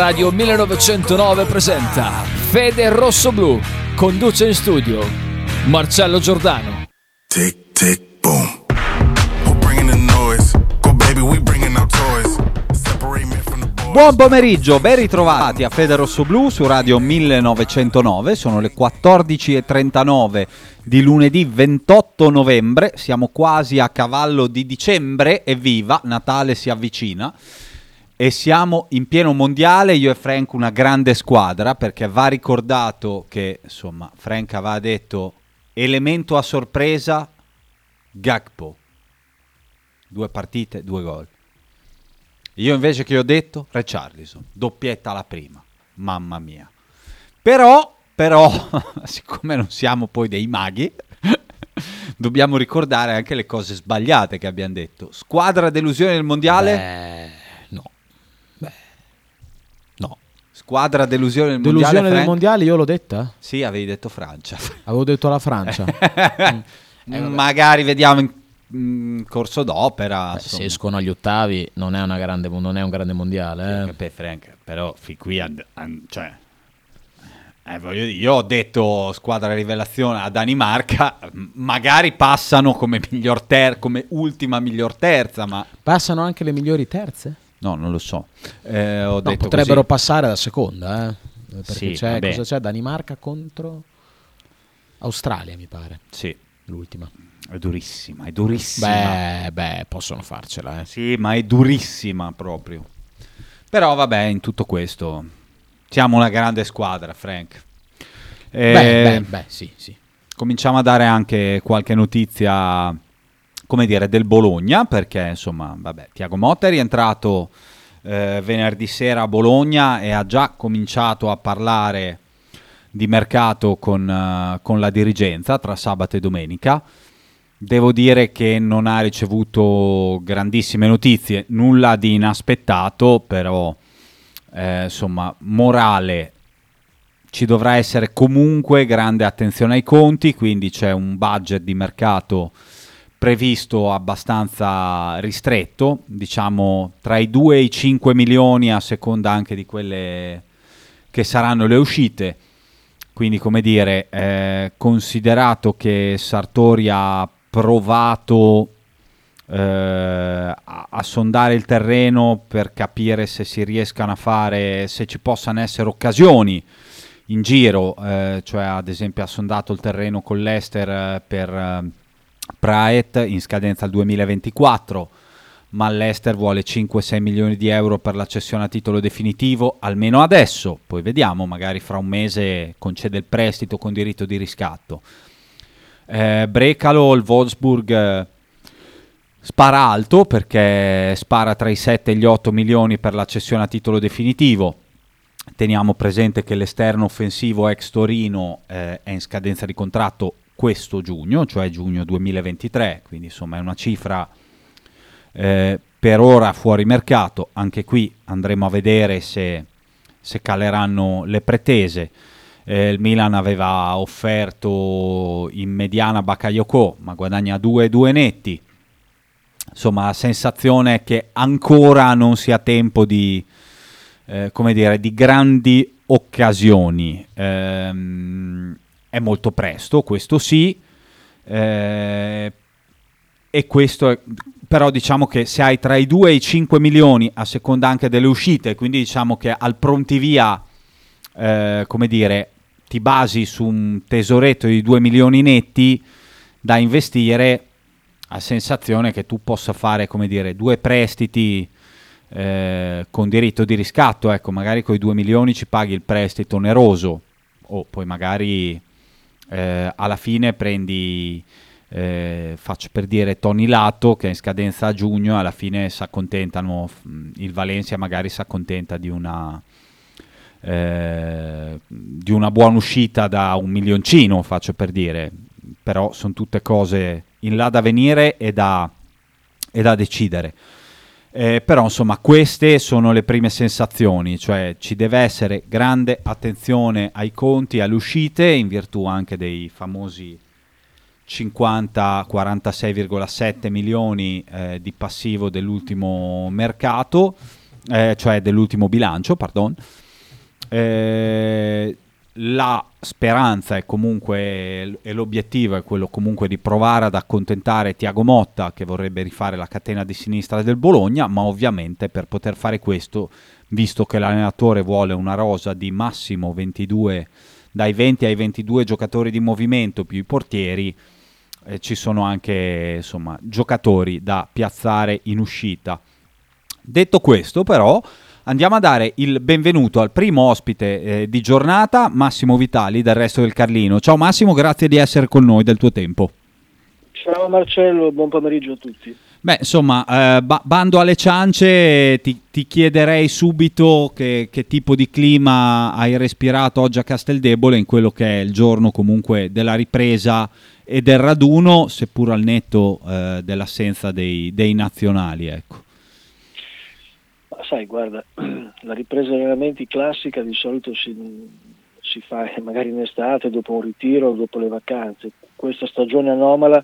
Radio 1909 presenta Fede Rosso Blu. Conduce in studio Marcello Giordano. Tick, tick, boom. Who bringing the noise? Go baby, we bringing our toys. Separate me from the boys. Buon pomeriggio, ben ritrovati a Fede Rosso Blu su Radio 1909, sono le 14.39 di lunedì 28 novembre, siamo quasi a cavallo di dicembre, evviva, Natale si avvicina e siamo in pieno mondiale, io e Frank una grande squadra perché va ricordato che insomma Frank aveva detto elemento a sorpresa Gagpo, due partite, due gol. Io invece che ho detto Richarlison, doppietta alla prima, mamma mia. Però, però, siccome non siamo poi dei maghi, dobbiamo ricordare anche le cose sbagliate che abbiamo detto. Squadra delusione del mondiale? Beh, no. Squadra delusione del Delusione mondiale? del Frank? mondiale io l'ho detta? Sì, avevi detto Francia. Avevo detto la Francia. Mm, Magari vediamo in, in corso d'opera. Beh, se escono agli ottavi non è, una grande, non è un grande mondiale. eh. Beh, Frank, però fin qui, ad- an- cioè, eh, dire, io ho detto squadra rivelazione a Danimarca, magari passano come, miglior ter- come ultima miglior terza, ma Passano anche le migliori terze? No, non lo so. Eh, ho No, detto potrebbero così. passare da seconda. Eh. Perché Sì, c'è, vabbè. cosa c'è? Danimarca contro Australia, mi pare. Sì, L'ultima. è durissima, è durissima. Beh, beh, possono farcela. Eh. Sì, ma è durissima proprio. Però vabbè, in tutto questo siamo una grande squadra, Frank. Eh, Beh, beh, beh, sì, sì. cominciamo a dare anche qualche notizia, come dire, del Bologna, perché insomma, vabbè, Tiago Motta è rientrato eh, venerdì sera a Bologna e ha già cominciato a parlare di mercato con, eh, con la dirigenza tra sabato e domenica. Devo dire che non ha ricevuto grandissime notizie, nulla di inaspettato, però eh, insomma, morale ci dovrà essere comunque grande attenzione ai conti, quindi c'è un budget di mercato previsto abbastanza ristretto, diciamo tra i 2 e i 5 milioni a seconda anche di quelle che saranno le uscite. Quindi, come dire, eh, considerato che Sartori ha provato eh, a, a sondare il terreno per capire se si riescano a fare, se ci possano essere occasioni in giro, eh, cioè ad esempio ha sondato il terreno con l'Ester eh, per eh, Praet in scadenza al 2024, ma l'Ester vuole 5-6 milioni di euro per la cessione a titolo definitivo, almeno adesso, poi vediamo, magari fra un mese concede il prestito con diritto di riscatto. Eh, Brecalo, il Wolfsburg eh, spara alto perché spara tra i 7 e gli 8 milioni per la cessione a titolo definitivo. Teniamo presente che l'esterno offensivo ex Torino eh, è in scadenza di contratto questo giugno, cioè giugno 2023, quindi insomma è una cifra eh, per ora fuori mercato. Anche qui andremo a vedere se, se caleranno le pretese. Eh, il Milan aveva offerto in mediana Bakayoko, ma guadagna 2-2 netti. Insomma, la sensazione è che ancora non sia tempo di, eh, come dire, di grandi occasioni. Ehm, è molto presto, questo sì. eh, e questo è, però diciamo che se hai tra i 2 e i 5 milioni a seconda anche delle uscite, quindi diciamo che al pronti via, eh, come dire, ti basi su un tesoretto di 2 milioni netti da investire, ha sensazione che tu possa fare, come dire, due prestiti eh, con diritto di riscatto, ecco, magari con i 2 milioni ci paghi il prestito oneroso o poi magari eh, alla fine prendi, eh, faccio per dire, Tony Lato che è in scadenza a giugno alla fine si accontentano, mh, il Valencia magari si accontenta di una, eh, di una buona uscita da un milioncino, faccio per dire, però sono tutte cose in là da venire e da, e da decidere. Eh, però insomma queste sono le prime sensazioni, cioè ci deve essere grande attenzione ai conti, alle uscite, in virtù anche dei famosi 50, 46,7 milioni eh, di passivo dell'ultimo mercato eh, cioè dell'ultimo bilancio, pardon. Eh, la speranza è comunque e l'obiettivo è quello comunque di provare ad accontentare Tiago Motta che vorrebbe rifare la catena di sinistra del Bologna, ma ovviamente per poter fare questo, visto che l'allenatore vuole una rosa di massimo 22 dai 20 ai 22 giocatori di movimento più i portieri, eh, ci sono anche insomma, giocatori da piazzare in uscita. Detto questo, però, andiamo a dare il benvenuto al primo ospite eh, di giornata, Massimo Vitali del resto del Carlino. Ciao Massimo, grazie di essere con noi, del tuo tempo. Ciao Marcello, buon pomeriggio a tutti. Beh, insomma, eh, ba- bando alle ciance, ti, ti chiederei subito che, che, tipo di clima hai respirato oggi a Casteldebole in quello che è il giorno comunque della ripresa e del raduno, seppur al netto eh, dell'assenza dei, dei nazionali. Ecco. Sai, guarda, la ripresa allenamenti classica di solito si, si fa magari in estate, dopo un ritiro, dopo le vacanze. Questa stagione anomala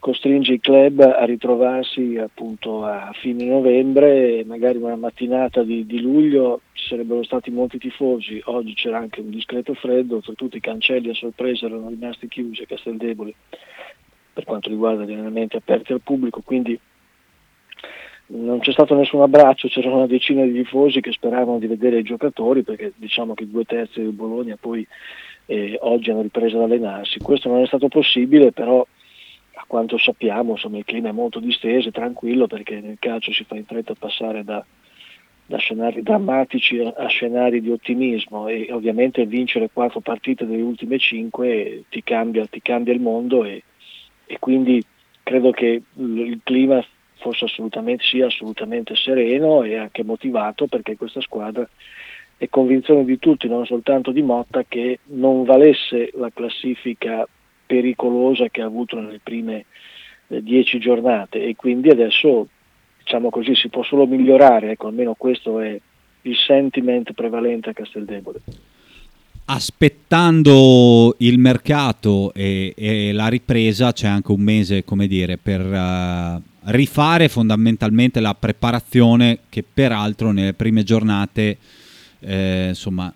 costringe i club a ritrovarsi appunto a fine novembre, magari una mattinata di, di, luglio ci sarebbero stati molti tifosi, oggi c'era anche un discreto freddo, oltretutto i cancelli a sorpresa erano rimasti chiusi a Casteldebole per quanto riguarda gli allenamenti aperti al pubblico, quindi non c'è stato nessun abbraccio, c'erano una decina di tifosi che speravano di vedere i giocatori perché diciamo che due terzi del Bologna poi eh, oggi hanno ripreso ad allenarsi. Questo non è stato possibile, però a quanto sappiamo insomma, il clima è molto disteso e tranquillo perché nel calcio si fa in fretta passare da, da scenari drammatici a scenari di ottimismo e ovviamente vincere quattro partite delle ultime cinque ti cambia, ti cambia il mondo e, e, quindi credo che il clima fosse assolutamente, sia assolutamente sereno e anche motivato perché questa squadra è convinzione di tutti, non soltanto di Motta, che non valesse la classifica pericolosa che ha avuto nelle prime eh, dieci giornate e quindi adesso diciamo così si può solo migliorare, ecco almeno questo è il sentiment prevalente a Casteldebole. Aspettando il mercato e, e, la ripresa c'è anche un mese, come dire, per uh, rifare fondamentalmente la preparazione che peraltro nelle prime giornate eh, insomma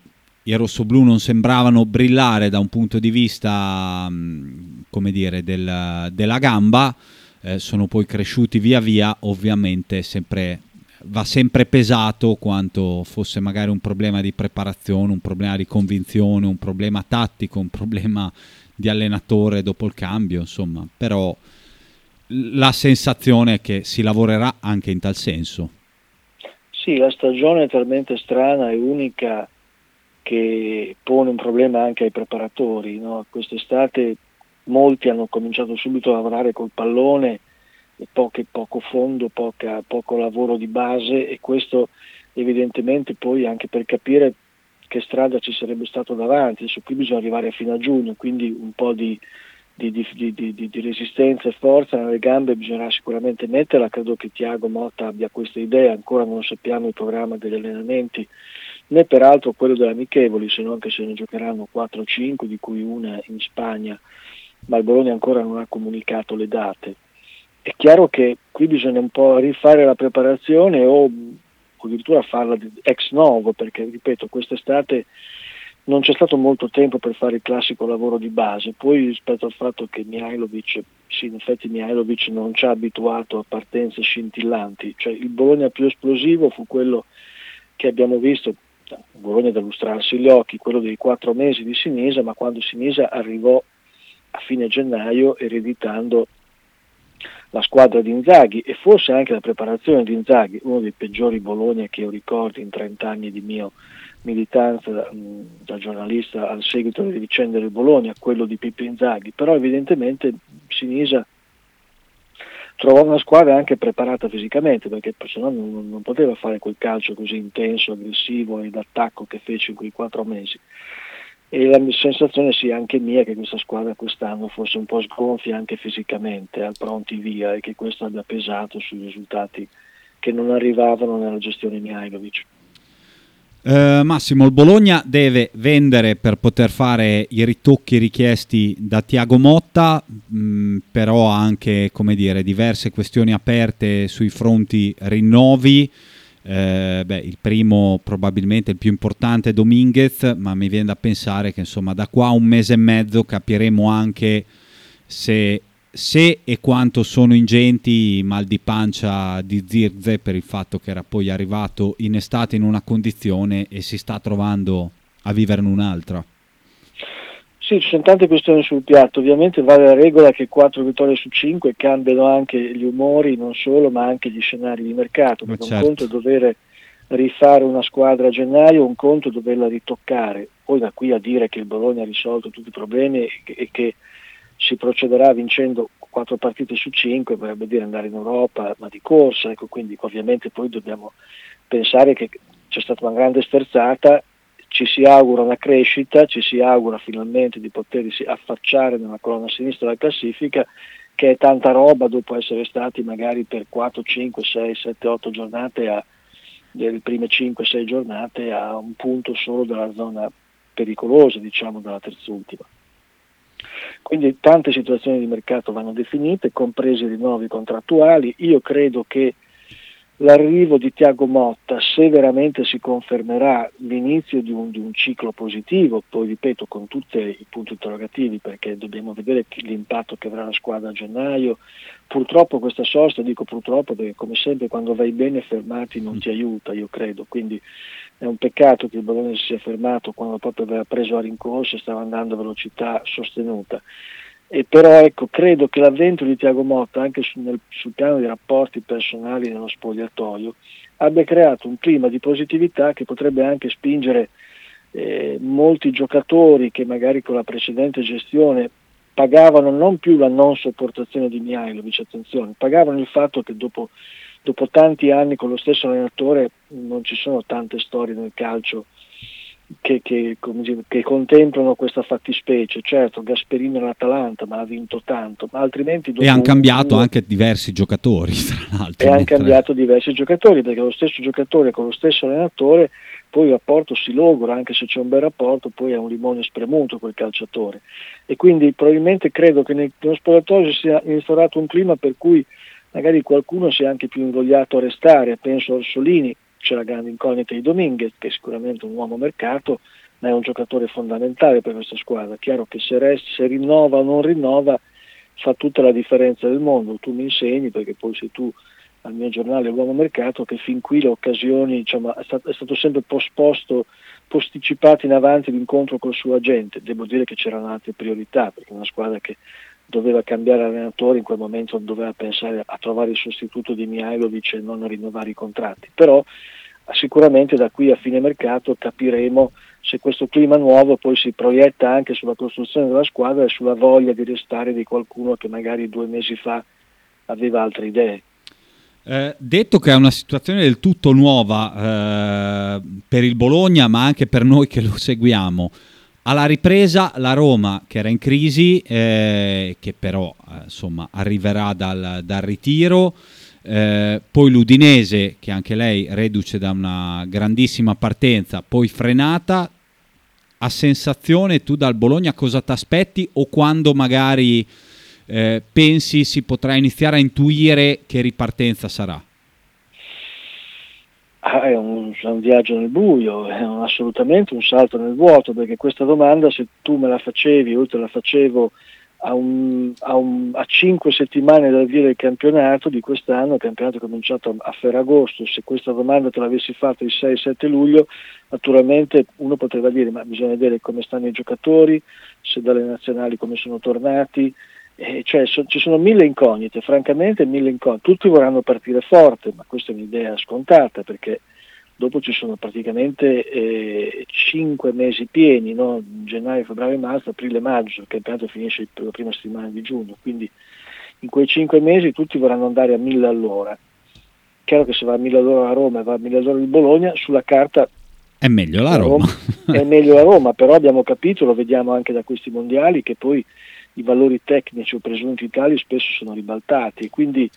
i rossoblù non sembravano brillare da un punto di vista, mm, come dire, del, della gamba, eh, sono poi cresciuti via via, ovviamente sempre, va sempre pesato quanto fosse magari un problema di preparazione, un problema di convinzione, un problema tattico, un problema di allenatore dopo il cambio, insomma, però la sensazione è che si lavorerà anche in tal senso. Sì, la stagione è talmente strana e unica che pone un problema anche ai preparatori. No? Quest'estate molti hanno cominciato subito a lavorare col pallone, poche, poco fondo, poca, poco lavoro di base e questo evidentemente poi anche per capire che strada ci sarebbe stato davanti. Adesso qui bisogna arrivare fino a giugno, quindi un po' di, di, di, di resistenza e forza nelle gambe bisognerà sicuramente metterla. Credo che Tiago Motta abbia questa idea, ancora non sappiamo il programma degli allenamenti né peraltro quello delle amichevoli, se non che se ne giocheranno 4-5, di cui una in Spagna, ma il Bologna ancora non ha comunicato le date. È chiaro che qui bisogna un po' rifare la preparazione o addirittura farla ex novo, perché ripeto, quest'estate non c'è stato molto tempo per fare il classico lavoro di base, poi rispetto al fatto che Mihailovic, sì in effetti Mihailovic non ci ha abituato a partenze scintillanti, cioè il Bologna più esplosivo fu quello che abbiamo visto Bologna da lustrarsi gli occhi, quello dei quattro mesi di Sinisa, ma quando Sinisa arrivò a fine gennaio ereditando la squadra di Inzaghi e forse anche la preparazione di Inzaghi, uno dei peggiori Bologna che io ricordo in 30 anni di mia militanza mh, da giornalista al seguito delle vicende del Bologna, quello di Pippo Inzaghi, però evidentemente Sinisa trovò una squadra anche preparata fisicamente perché se no non, non, poteva fare quel calcio così intenso, aggressivo e d'attacco che fece in quei quattro mesi. E la sensazione sia anche mia che questa squadra quest'anno fosse un po' sgonfia anche fisicamente, al pronti via e che questo abbia pesato sui risultati che non arrivavano nella gestione Mihailovic. Uh, Massimo, il Bologna deve vendere per poter fare i ritocchi richiesti da Tiago Motta, mh, mm, però ha anche dire, diverse questioni aperte sui fronti rinnovi. Eh, beh, il primo probabilmente il più importante è Dominguez, ma mi viene da pensare che insomma da qua a un mese e mezzo capiremo anche se, se e quanto sono ingenti i mal di pancia di Zirze per il fatto che era poi arrivato in estate in una condizione e si sta trovando a viverne un'altra. Sì, ci sono tante questioni sul piatto, ovviamente vale la regola che 4 vittorie su 5 cambiano anche gli umori, non solo, ma anche gli scenari di mercato, perché certo. un conto è dover rifare una squadra a gennaio, un conto è doverla ritoccare, poi da qui a dire che il Bologna ha risolto tutti i problemi e che si procederà vincendo 4 partite su 5, vorrebbe dire andare in Europa, ma di corsa, ecco, quindi ovviamente poi dobbiamo pensare che c'è stata una grande sterzata ci si augura una crescita, ci si augura finalmente di potersi affacciare nella colonna sinistra della classifica, che è tanta roba dopo essere stati magari per 4, 5, 6, 7, 8 giornate, a, delle prime 5, 6 giornate a un punto solo dalla zona pericolosa, diciamo, della terzultima. Quindi tante situazioni di mercato vanno definite, compresi i rinnovi contrattuali. Io credo che l'arrivo di Tiago Motta, se veramente si confermerà l'inizio di un, di un, ciclo positivo, poi ripeto con tutti i punti interrogativi perché dobbiamo vedere l'impatto che avrà la squadra a gennaio, purtroppo questa sosta, dico purtroppo perché come sempre quando vai bene fermati non ti aiuta, io credo, quindi è un peccato che il Bologna si sia fermato quando proprio aveva preso a rincorsa e stava andando a velocità sostenuta. E però ecco, credo che l'avvento di Tiago Motta, anche sul, nel, sul piano dei rapporti personali nello spogliatoio, abbia creato un clima di positività che potrebbe anche spingere eh, molti giocatori che magari con la precedente gestione pagavano non più la non sopportazione di Mihailovic, attenzione, pagavano il fatto che dopo, dopo tanti anni con lo stesso allenatore non ci sono tante storie nel calcio che, che, dire, che, contemplano questa fattispecie. Certo, Gasperini all'Atalanta, ma ha vinto tanto, ma altrimenti... E hanno cambiato anche diversi giocatori, tra l'altro. E hanno cambiato diversi giocatori, perché lo stesso giocatore con lo stesso allenatore, poi il rapporto si logora, anche se c'è un bel rapporto, poi è un limone spremuto quel calciatore. E quindi probabilmente credo che nello spogliatoio si sia instaurato un clima per cui magari qualcuno si è anche più invogliato a restare, penso a Orsolini, c'è la grande incognita di Dominguez, che è sicuramente un uomo mercato, ma è un giocatore fondamentale per questa squadra. Chiaro che se, resta, se rinnova o non rinnova fa tutta la differenza del mondo. Tu mi insegni, perché poi sei tu al mio giornale Uomo Mercato, che fin qui le occasioni, diciamo, è, stato, è stato sempre posposto, posticipato in avanti l'incontro col suo agente. Devo dire che c'erano altre priorità, perché è una squadra che doveva cambiare allenatore, in quel momento doveva pensare a trovare il sostituto di Mihailovic e non rinnovare i contratti. Però sicuramente da qui a fine mercato capiremo se questo clima nuovo poi si proietta anche sulla costruzione della squadra e sulla voglia di restare di qualcuno che magari due mesi fa aveva altre idee. Eh, detto che è una situazione del tutto nuova eh, per il Bologna, ma anche per noi che lo seguiamo, alla ripresa la Roma che era in crisi, eh, che però eh, insomma, arriverà dal, dal ritiro, eh, poi l'Udinese che anche lei reduce da una grandissima partenza, poi frenata. A sensazione tu dal Bologna cosa ti aspetti o quando magari eh, pensi si potrà iniziare a intuire che ripartenza sarà? Ah, è, un, è, un, viaggio nel buio, è un, assolutamente un salto nel vuoto, perché questa domanda se tu me la facevi o te la facevo a, un, a, a cinque settimane dall'avvio del campionato di quest'anno, il campionato è cominciato a Ferragosto, se questa domanda te l'avessi fatta il 6-7 luglio, naturalmente uno poteva dire ma bisogna vedere come stanno i giocatori, se dalle nazionali come sono tornati, eh, cioè, so, ci sono mille incognite, francamente mille incognite. Tutti vorranno partire forte, ma questa è un'idea scontata perché dopo ci sono praticamente eh, 5 mesi pieni, no? gennaio, febbraio, marzo, aprile, maggio, il campionato finisce la prima settimana di giugno, quindi in quei 5 mesi tutti vorranno andare a 1000 all'ora. Chiaro che se va a 1000 all'ora a Roma e va a 1000 all'ora il Bologna, sulla carta è meglio la Roma. Roma è meglio la Roma, però abbiamo capito, lo vediamo anche da questi mondiali, che poi i valori tecnici o presunti tali spesso sono ribaltati quindi,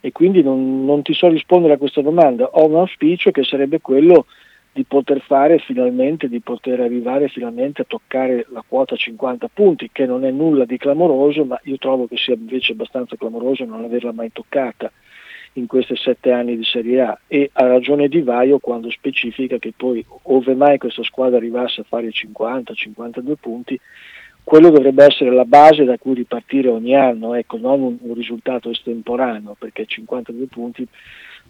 e quindi non, non, ti so rispondere a questa domanda. Ho un auspicio che sarebbe quello di poter fare finalmente, di poter arrivare finalmente a toccare la quota 50 punti, che non è nulla di clamoroso, ma io trovo che sia invece abbastanza clamoroso non averla mai toccata. in questi sette anni di Serie A e ha ragione Di Vaio quando specifica che poi ove mai questa squadra arrivasse a fare 50-52 punti quello dovrebbe essere la base da cui ripartire ogni anno, ecco, non un, un risultato estemporaneo, perché 52 punti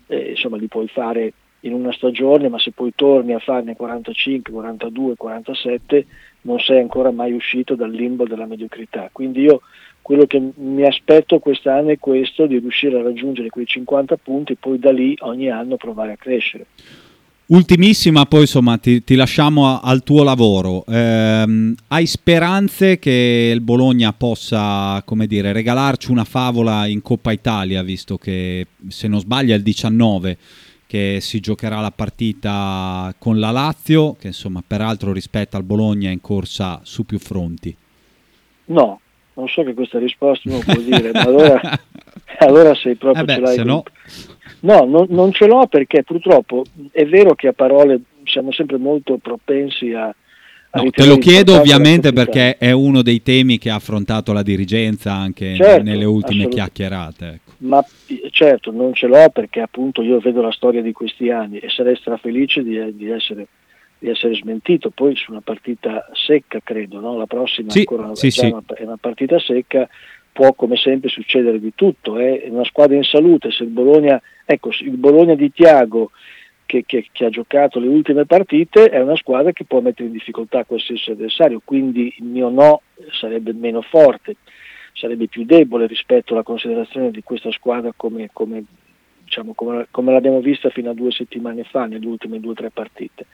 eh, insomma, li puoi fare in una stagione, ma se poi torni a farne 45, 42, 47 non sei ancora mai uscito dal limbo della mediocrità. Quindi io quello che mi aspetto quest'anno è questo, di riuscire a raggiungere quei 50 punti e poi da lì ogni anno provare a crescere. Ultimissima, poi insomma ti, ti lasciamo a, al tuo lavoro. Eh, hai speranze che il Bologna possa, come dire, regalarci una favola in Coppa Italia, visto che se non sbaglio è il 19 che si giocherà la partita con la Lazio, che insomma peraltro rispetto al Bologna è in corsa su più fronti. No, non so che questa risposta non può dire, ma allora, allora sei proprio Eh beh, ce l'hai se no- No, non, non ce l'ho perché purtroppo è vero che a parole siamo sempre molto propensi a... a No, te lo chiedo ovviamente perché è uno dei temi che ha affrontato la dirigenza anche Certo, nelle ultime chiacchierate. ecco. Ma certo, non ce l'ho perché appunto io vedo la storia di questi anni e sarei strafelice di, di essere, di essere smentito. Poi su una partita secca, credo, no? la prossima Sì, ancora sì, sì. Una, è una partita secca, può come sempre succedere di tutto. È una squadra in salute, se il Bologna, ecco, il Bologna di Tiago che, che- che ha giocato le ultime partite è una squadra che può mettere in difficoltà qualsiasi avversario, quindi il mio no sarebbe meno forte, sarebbe più debole rispetto alla considerazione di questa squadra come, come, diciamo, come, come l'abbiamo vista fino a due settimane fa nelle ultime due o tre partite.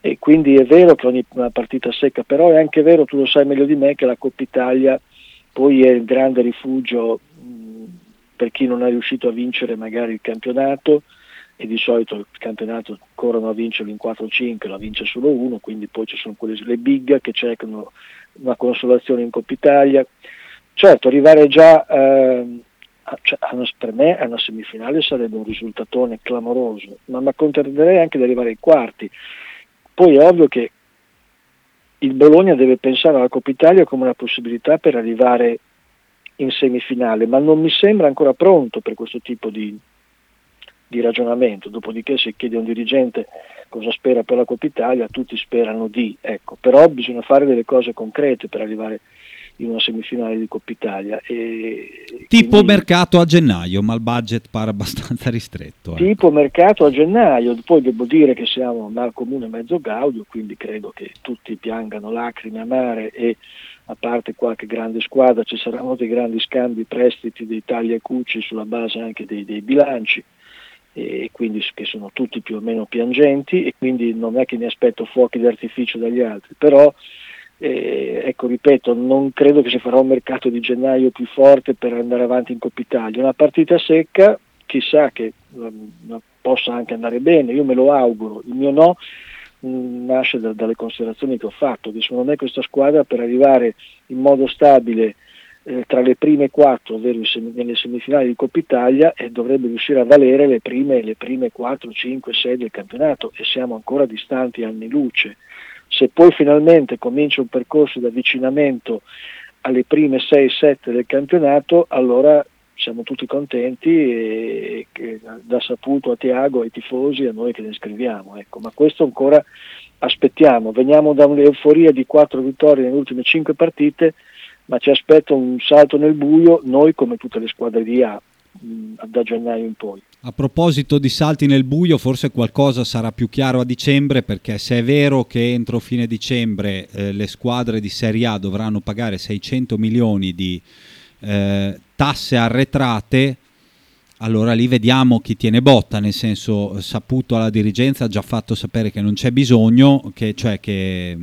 E quindi è vero che ogni una partita secca, però è anche vero, tu lo sai meglio di me, che la Coppa Italia poi è il grande rifugio per chi non è riuscito a vincere magari il campionato e di solito il campionato corrono a vincerlo in 4-5, la vince solo uno, quindi poi ci sono quelle, le big che cercano una consolazione in Coppa Italia. Certo, arrivare già ehm, a- cioè, a una- per me a una semifinale sarebbe un risultatone clamoroso, ma mi accontenterei anche di arrivare ai quarti. Poi è ovvio che il Bologna deve pensare alla Coppa Italia come una possibilità per arrivare in semifinale, ma non mi sembra ancora pronto per questo tipo di, di ragionamento. Dopodiché se chiede a un dirigente cosa spera per la Coppa Italia, tutti sperano di, ecco, però bisogna fare delle cose concrete per arrivare in una semifinale di Coppa Italia. E Tipo quindi- mercato a gennaio, ma il budget pare abbastanza ristretto. eh. tipo mercato a gennaio, poi devo dire che siamo mal comune mezzo gaudio, quindi credo che tutti piangano lacrime amare e a parte qualche grande squadra ci saranno dei grandi scambi, prestiti dei tagli e cucci sulla base anche dei, dei bilanci e quindi che sono tutti più o meno piangenti e quindi non è che mi aspetto fuochi d'artificio dagli altri, però eh, ecco ripeto, non credo che si farà un mercato di gennaio più forte per andare avanti in Coppa Italia. Una partita secca, chissà che um, possa anche andare bene, io me lo auguro. Il mio no mh, nasce da- dalle considerazioni che ho fatto, che secondo me questa squadra per arrivare in modo stabile eh, tra le prime quattro, ovvero in semi- nelle semifinali di Coppa Italia, e dovrebbe riuscire a valere le prime, le prime 4, 5, 6 del campionato e siamo ancora distanti anni luce. Se poi finalmente comincia un percorso di avvicinamento alle prime 6-7 del campionato, allora siamo tutti contenti e che da saputo a Tiago, ai tifosi, a noi che ne scriviamo. Ecco. Ma questo ancora aspettiamo. Veniamo da un'euforia di quattro vittorie nelle ultime cinque partite, ma ci aspetta un salto nel buio, noi come tutte le squadre di A, da gennaio in poi. A proposito di salti nel buio, forse qualcosa sarà più chiaro a dicembre perché se è vero che entro fine dicembre eh, le squadre di Serie A dovranno pagare 600 milioni di eh, tasse arretrate, allora lì vediamo chi tiene botta, nel senso saputo alla dirigenza ha già fatto sapere che non c'è bisogno, che, cioè che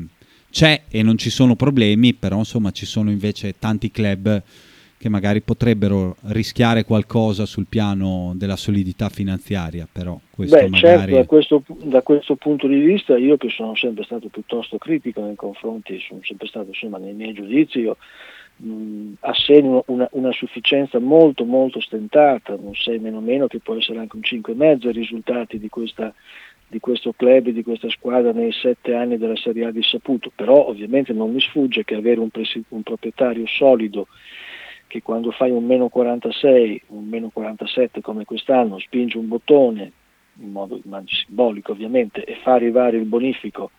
c'è e non ci sono problemi, però insomma ci sono invece tanti club che magari potrebbero rischiare qualcosa sul piano della solidità finanziaria, però questo Beh, certo, magari... da questo, da questo punto di vista io che sono sempre stato piuttosto critico nei confronti, sono sempre stato insomma nei miei giudizi, io mh, assegno una, una sufficienza molto molto stentata, un 6 meno meno che può essere anche un 5,5 ai risultati di, questa, di questo club, di questa squadra nei sette anni della Serie A di Saputo, però ovviamente non mi sfugge che avere un, presi- un proprietario solido che quando fai un meno 46, un meno 47 come quest'anno, spingi un bottone, in modo simbolico ovviamente, e fa arrivare il bonifico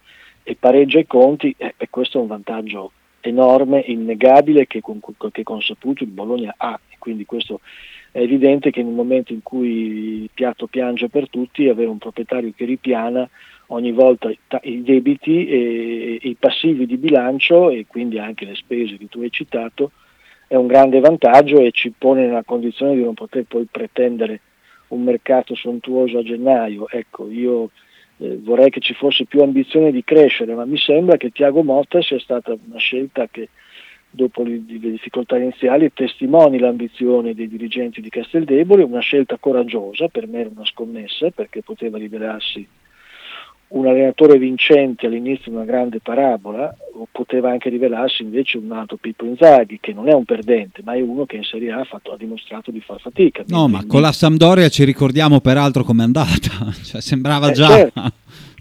e pareggia i conti, eh, e questo è un vantaggio enorme, innegabile, che con, che con saputo il Bologna ha. E quindi questo è evidente che nel momento in cui il piatto piange per tutti, avere un proprietario che ripiana ogni volta i debiti e, i passivi di bilancio e quindi anche le spese che tu hai citato è un grande vantaggio e ci pone nella condizione di non poter poi pretendere un mercato sontuoso a gennaio. Ecco, io eh, vorrei che ci fosse più ambizione di crescere, ma mi sembra che Tiago Motta sia stata una scelta che dopo le, difficoltà iniziali testimoni l'ambizione dei dirigenti di Casteldebole, una scelta coraggiosa, per me era una scommessa perché poteva rivelarsi un allenatore vincente all'inizio di una grande parabola, o poteva anche rivelarsi invece un altro Pippo Inzaghi, che non è un perdente, ma è uno che in Serie A ha, fatto, ha dimostrato di far fatica. No, ma con la Sampdoria ci ricordiamo peraltro com'è andata, cioè, sembrava eh, già... Certo.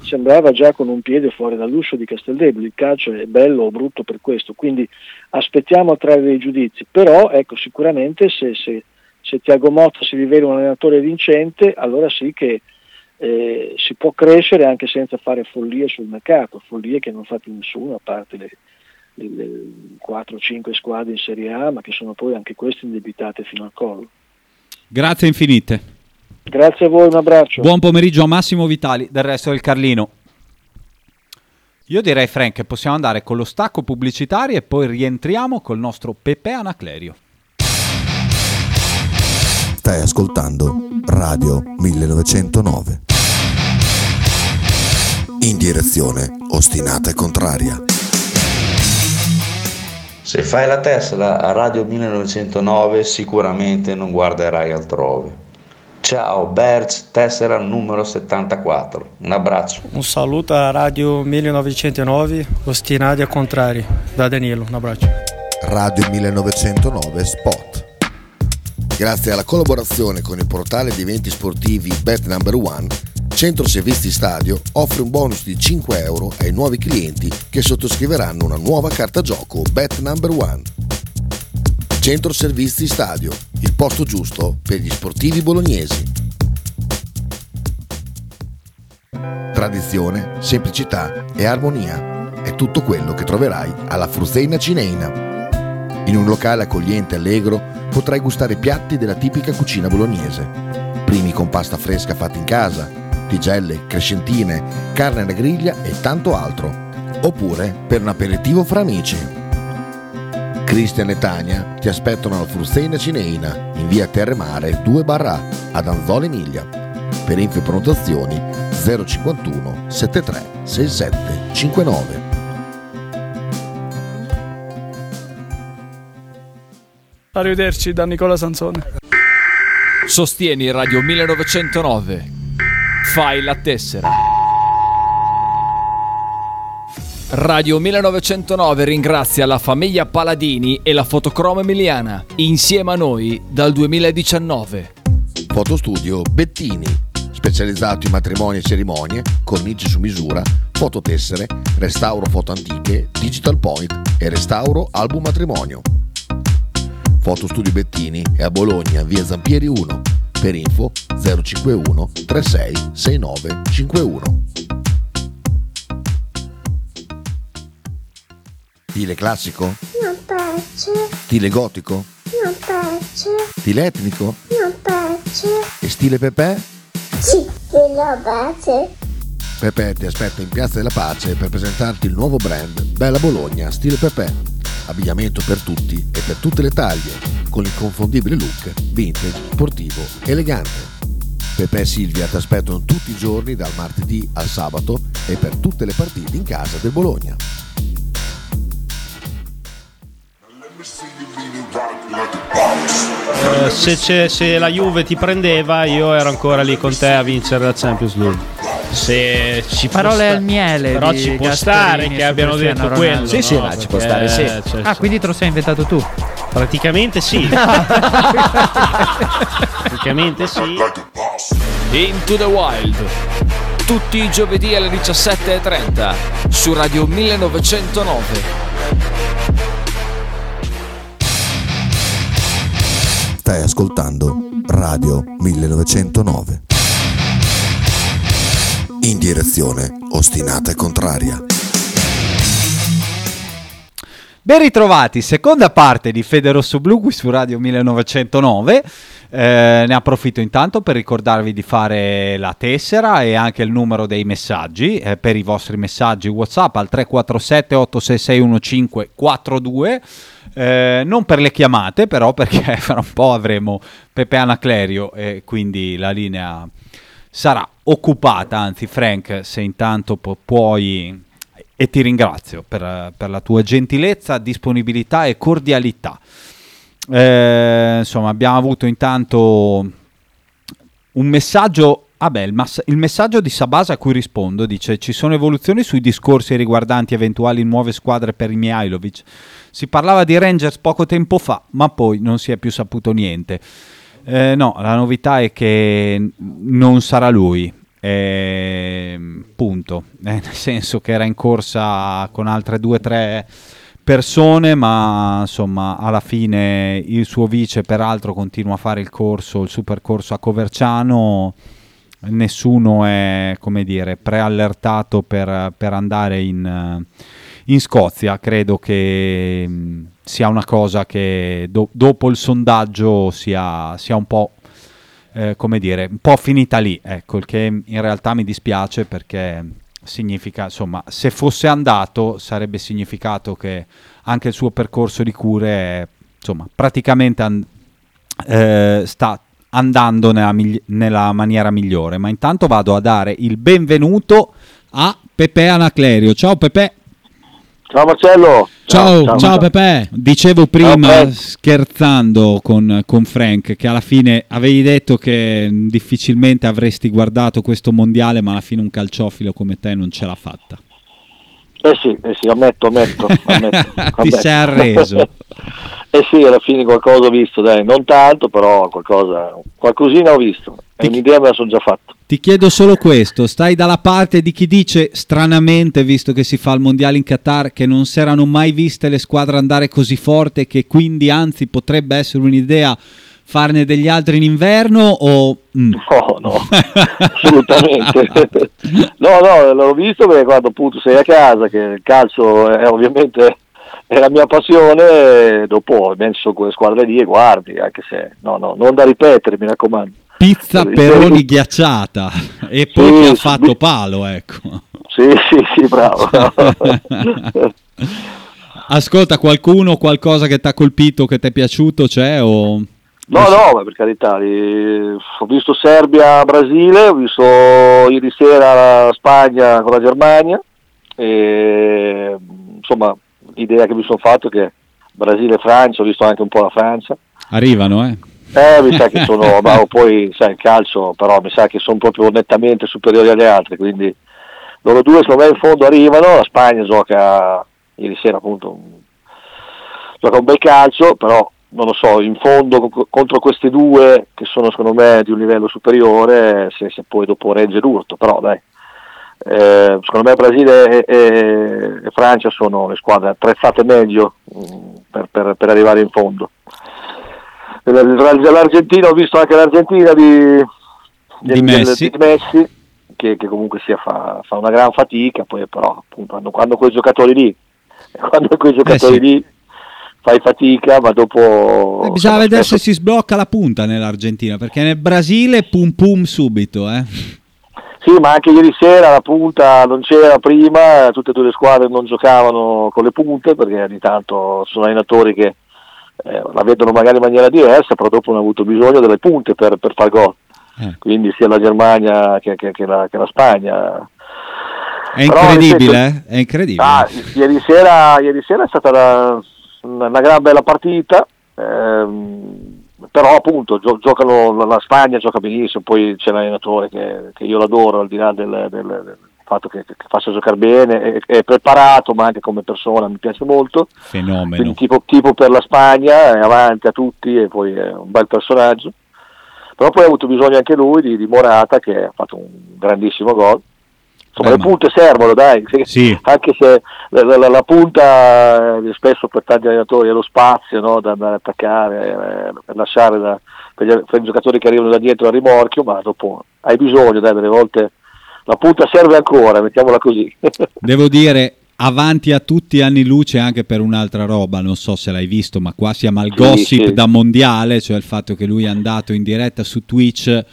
Sembrava già con un piede fuori dall'uscio di Casteldebole, il calcio è bello o brutto per questo, quindi aspettiamo a trarre dei giudizi, però ecco sicuramente se, se, se Tiago Motta si rivela un allenatore vincente, allora sì che eh, si può crescere anche senza fare follie sul mercato, follie che non fa più nessuno a parte le, le, le 4-5 squadre in Serie A, ma che sono poi anche queste indebitate fino al collo. Grazie infinite. Grazie a voi, un abbraccio. Buon pomeriggio a Massimo Vitali. Del resto del Carlino. Io direi, Frank, che possiamo andare con lo stacco pubblicitario e poi rientriamo col nostro Pepe Anaclerio. Stai ascoltando Radio 1909. In direzione ostinata e contraria. Se fai la Tesla a Radio 1909 sicuramente non guarderai altrove. Ciao Berz, tessera numero 74. Un abbraccio. Un saluto a Radio 1909, ostinati e contrari. Da Danilo, un abbraccio. Radio 1909 Spot. Grazie alla collaborazione con il portale di eventi sportivi Bet Number One, Centro Servizi Stadio offre un bonus di 5 euro ai nuovi clienti che sottoscriveranno una nuova carta gioco Bet Number One. Centro Servizi Stadio, il posto giusto per gli sportivi bolognesi. Tradizione, semplicità e armonia è tutto quello che troverai alla Fruzeina Cineina. In un locale accogliente e allegro potrai gustare piatti della tipica cucina bolognese. Primi con pasta fresca fatta in casa, tigelle, crescentine, carne alla griglia e tanto altro. Oppure per un aperitivo fra amici. Cristian e Tania ti aspettano alla Frusteina Cineina in via Terremare 2 barra ad Anzola Emilia. Per info e prenotazioni 051 73 67 59. Arrivederci da Nicola Sansone. Sostieni Radio 1909. Fai la tessera. Radio 1909 ringrazia la famiglia Paladini e la fotocromo emiliana, insieme a noi dal 2019. Fotostudio Bettini, specializzato in matrimoni e cerimonie, cornici su misura, fototessere, restauro foto antiche, digital point e restauro album matrimonio. Fotostudio Bettini è a Bologna, via Zampieri 1. Per info 051 36 69 51. Stile classico? Non piace. Stile gotico? Non piace. Stile etnico? Non piace. E stile Pepe? Sì, quello piace. Pepe ti aspetta in Piazza della Pace per presentarti il nuovo brand Bella Bologna Stile Pepe. Abbigliamento per tutti e per tutte le taglie, con l'inconfondibile look vintage, sportivo, elegante. Pepe e Silvia ti aspettano tutti i giorni dal martedì al sabato e per tutte le partite in casa del Bologna. Eh, se, se la Juve ti prendeva, io ero ancora lì con te a vincere la Champions League. Se ci Parole sta- al miele Però ci può Gasperini stare che abbiano Cristiano detto Ronaldo. quello. Sì, sì, no? ma ci può stare, sì. cioè, Ah, quindi te lo sei inventato tu? Praticamente sì. Praticamente sì. Into the Wild. Tutti i giovedì alle 17.30 su Radio 1909. Stai ascoltando Radio 1909. In direzione ostinata e contraria. Ben ritrovati, seconda parte di Fede Rosso Blu qui su Radio 1909. Eh, ne approfitto intanto per ricordarvi di fare la tessera e anche il numero dei messaggi eh, per i vostri messaggi WhatsApp al 347 866 1542. Eh, non per le chiamate, però, perché fra un po' avremo Pepe Anaclerio e quindi la linea sarà occupata. Anzi, Frank, se intanto pu- puoi e ti ringrazio per, per la tua gentilezza, disponibilità e cordialità. Eh, insomma, abbiamo avuto intanto un messaggio. Vabbè, il, mass- il messaggio di Sabasa a cui rispondo dice: Ci sono evoluzioni sui discorsi riguardanti eventuali nuove squadre per i Mihailovic. Si parlava di Rangers poco tempo fa, ma poi non si è più saputo niente. Eh, no, la novità è che non sarà lui. Eh, punto. Eh, nel senso che era in corsa con altre due o tre persone, ma insomma alla fine il suo vice peraltro continua a fare il corso, il super corso a Coverciano. Nessuno è, come dire, preallertato per, per andare in, in Scozia. Credo che mh, sia una cosa che do- dopo il sondaggio sia, sia un po' eh, come dire, un po' finita lì, ecco, il che in realtà mi dispiace perché significa, insomma, se fosse andato sarebbe significato che anche il suo percorso di cure è, insomma, praticamente an- eh, sta andando nella, migli- nella maniera migliore, ma intanto vado a dare il benvenuto a Pepe Anaclerio. Ciao Pepe. Ciao Marcello. Ciao, ciao, Pepe. Dicevo prima, Ciao, scherzando con, con Frank, che alla fine avevi detto che difficilmente avresti guardato questo mondiale, ma alla fine un calciofilo come te non ce l'ha fatta. Eh sì, eh sì, ammetto, ammetto. ammetto, Ti ammetto. sei arreso. eh sì, alla fine qualcosa ho visto, dai, non tanto, però qualcosa, qualcosina ho visto. E un'idea me la sono già fatta. Ti chiedo solo questo, stai dalla parte di chi dice stranamente, visto che si fa il mondiale in Qatar, che non si erano mai viste le squadre andare così forte che quindi anzi potrebbe essere un'idea farne degli altri in inverno o... mm. No, no, assolutamente. no, no, l'ho visto perché quando appunto sei a casa, che il calcio è ovviamente è la mia passione, dopo penso quelle squadre lì e guardi, anche se, no, no, non da ripetere, mi raccomando. Pizza peroni ghiacciata e poi Sì, ti ha fatto sì. palo, ecco. Sì, sì, sì, bravo. Ascolta, qualcuno, qualcosa che ti ha colpito, che ti è piaciuto c'è o... No, no, per carità, ho visto Serbia-Brasile, ho visto ieri sera la Spagna con la Germania e insomma l'idea che mi sono fatto è che Brasile e Francia, ho visto anche un po' la Francia, Arrivano, eh? Eh, mi sa che sono, ma poi sai il calcio però mi sa che sono proprio nettamente superiori agli altri, quindi loro due secondo me in fondo arrivano, la Spagna gioca ieri sera appunto gioca un bel calcio, però non lo so, in fondo co- contro questi due che sono secondo me di un livello superiore, se, se poi dopo regge l'urto, però dai. Eh, secondo me Brasile e, e- e Francia sono le squadre attrezzate meglio mm, per, per- per arrivare in fondo. L'Argentina, ho visto anche l'Argentina di, Di Messi. di Messi, che, che comunque sia, fa, fa una gran fatica, poi però appunto hanno, quando quei giocatori lì, quando quei giocatori sì. lì fai fatica, ma dopo... Eh, bisogna vedere spesso- se si sblocca la punta nell'Argentina, perché nel Brasile pum pum subito, eh? Sì, ma anche ieri sera la punta non c'era prima, tutte e due le squadre non giocavano con le punte perché ogni tanto sono allenatori che eh, la vedono magari in maniera diversa, però dopo hanno avuto bisogno delle punte per, per far gol. Eh. Quindi sia la Germania che, che- che la, che la Spagna. È Però, incredibile, eh? È incredibile. Ah, ieri, sera, ieri sera è stata una, una gran bella partita, ehm, però appunto gio- giocano, la- la Spagna gioca benissimo, poi c'è l'allenatore che, che io l'adoro al di là del, del- del fatto che, che faccia giocare bene, è, è preparato ma anche come persona mi piace molto, Fenomeno. quindi tipo, tipo per la Spagna è avanti a tutti e poi è un bel personaggio. Però poi ha avuto bisogno anche lui di, di Morata che ha fatto un grandissimo gol. Insomma, Eh, le ma- punte servono, dai, Sì. anche se la, la- la punta eh, spesso per tanti allenatori è lo spazio no, da andare a attaccare, eh, per lasciare da- per, gli, per i giocatori che arrivano da dietro al rimorchio, ma dopo hai bisogno, dai, delle volte la punta serve ancora, mettiamola così. Devo dire, avanti a tutti anni luce anche per un'altra roba, non so se l'hai visto, ma qua siamo al Sì, gossip sì. da mondiale, cioè il fatto che lui è andato in diretta su Twitch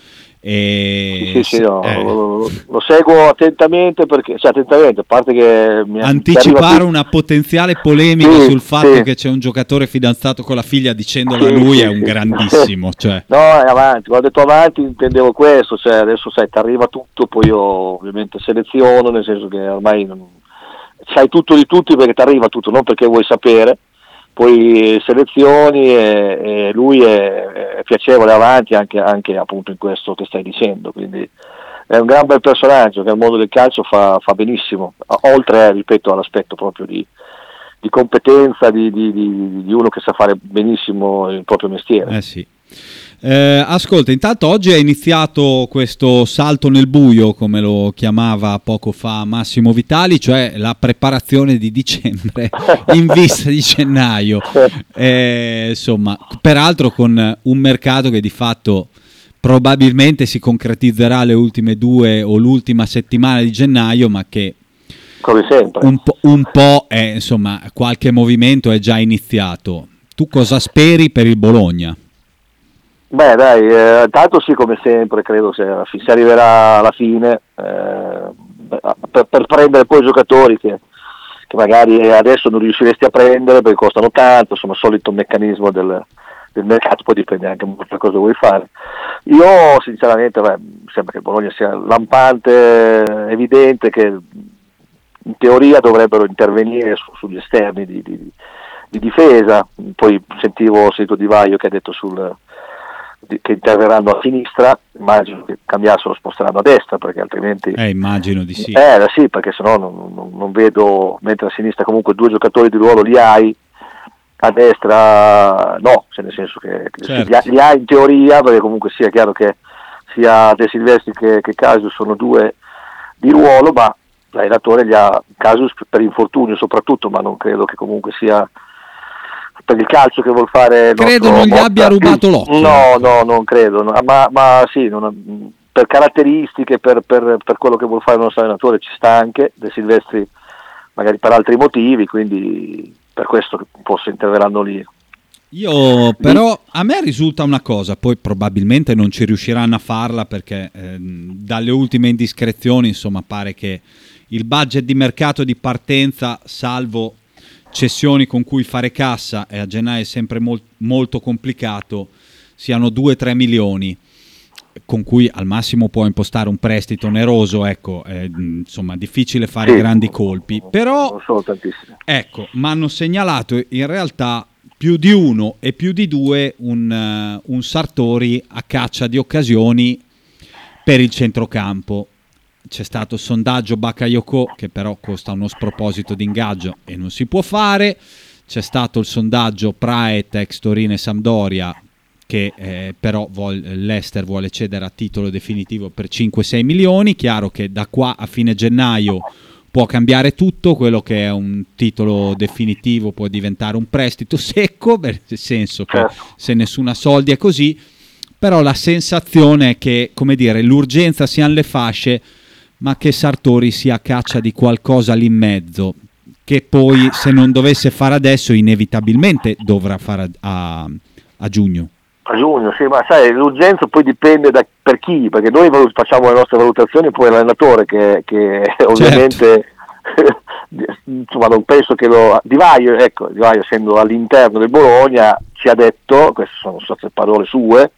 e... Sì, sì, no, eh, lo, lo seguo attentamente perché, cioè attentamente, a parte che mi anticipare una potenziale polemica Sì, sul fatto sì. che c'è un giocatore fidanzato con la figlia dicendolo Sì, a lui sì, è un sì. grandissimo, cioè... No, è avanti, quando ho detto avanti intendevo questo, cioè adesso sai, ti arriva tutto, poi io ovviamente seleziono, nel senso che ormai non- sai tutto di tutti perché ti arriva tutto, non perché vuoi sapere, poi selezioni e, e lui è, è piacevole avanti anche, anche appunto in questo che stai dicendo, quindi è un gran bel personaggio che al mondo del calcio fa, fa benissimo, oltre ripeto all'aspetto proprio di, di competenza di, di- di- di uno che sa fare benissimo il proprio mestiere. Eh sì. Eh, ascolta, intanto oggi è iniziato questo salto nel buio, come lo chiamava poco fa Massimo Vitali, cioè la preparazione di dicembre in vista di gennaio. Eh, insomma, peraltro con un mercato che di fatto probabilmente si concretizzerà le ultime due o l'ultima settimana di gennaio, ma che come sempre. un po', un po' è, insomma, qualche movimento è già iniziato. Tu cosa speri per il Bologna? Beh dai, eh, tanto sì come sempre, credo se si arriverà alla fine eh, per, per prendere poi giocatori che, che magari adesso non riusciresti a prendere perché costano tanto, insomma solito meccanismo del, del mercato, poi dipende anche molto da cosa vuoi fare. Io sinceramente beh, sembra che Bologna sia lampante, evidente che in teoria dovrebbero intervenire su- sugli esterni di, di- di difesa, poi sentivo, ho sentito Di Vaio che ha detto sul, che interverranno a sinistra, immagino che cambiassero, sposteranno a destra perché altrimenti... Eh, immagino di sì. Eh sì, perché sennò non, non- non vedo, mentre a sinistra comunque due giocatori di ruolo li hai, a destra no, cioè nel senso che, che Certo. li, ha- li hai in teoria, perché comunque sia chiaro che sia De Silvestri che, che Casius sono due di ruolo, ma l'allenatore li ha Casius per infortunio soprattutto, ma non credo che comunque sia per il calcio che vuol fare Credo non gli Motta. abbia rubato l'occhio. No, no, non credo, no, ma, ma sì, non- per caratteristiche, per, per- per quello che vuol fare il nostro allenatore ci sta anche, De Silvestri magari per altri motivi, quindi per questo forse interverranno lì. Io però a me risulta una cosa, poi probabilmente non ci riusciranno a farla perché ehm, dalle ultime indiscrezioni insomma pare che il budget di mercato di partenza, salvo cessioni con cui fare cassa e a gennaio è sempre mol- molto complicato, siano 2-3 milioni con cui al massimo può impostare un prestito oneroso, ecco, è, insomma difficile fare Sì. grandi colpi, però. Ecco, mi hanno segnalato in realtà più di uno e più di due un, un Sartori a caccia di occasioni per il centrocampo. C'è stato il sondaggio Bakayoko che però costa uno sproposito di ingaggio e non si può fare. C'è stato il sondaggio Praet ex Torino e Sampdoria che eh, però vuol- l'Ester vuole cedere a titolo definitivo per 5-6 milioni. Chiaro che da qua a fine gennaio può cambiare tutto, quello che è un titolo definitivo può diventare un prestito secco, nel senso che Certo. se nessuno ha soldi è così, però la sensazione è che, come dire, l'urgenza siano le fasce, ma che Sartori sia a caccia di qualcosa lì in mezzo, che poi se non dovesse fare adesso inevitabilmente dovrà fare a, a- a giugno. A giugno, sì, ma sai, l'urgenza poi dipende da per chi, perché noi facciamo le nostre valutazioni, poi è l'allenatore che, che ovviamente insomma non penso che lo Di Vaio, ecco, Di Vaio essendo all'interno del Bologna ci ha detto, queste sono state parole sue,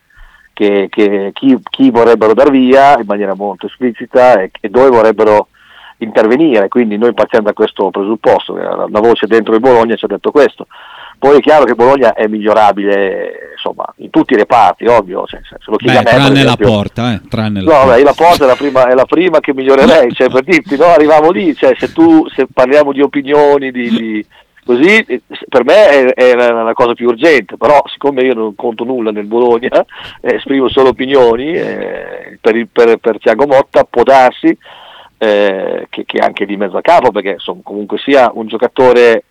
che, che chi, chi vorrebbero dar via in maniera molto esplicita e, e dove vorrebbero intervenire, quindi noi partiamo da questo presupposto, la, la voce dentro il Bologna ci ha detto questo. Poi è chiaro che Bologna è migliorabile insomma, in tutti i reparti, ovvio, cioè, se lo Beh, tranne la porta, eh, tranne la No, porta. beh, la porta è la prima, è la prima che migliorerei, cioè per dirti, no, arriviamo lì, cioè se tu, se parliamo di opinioni, di, di- così, eh, per me è, la, cosa più urgente, però siccome io non conto nulla nel Bologna, eh, esprimo solo opinioni, eh, per, il- per, per Tiago Motta può darsi, eh, che, che anche di mezzo a capo, perché insomma, comunque sia un giocatore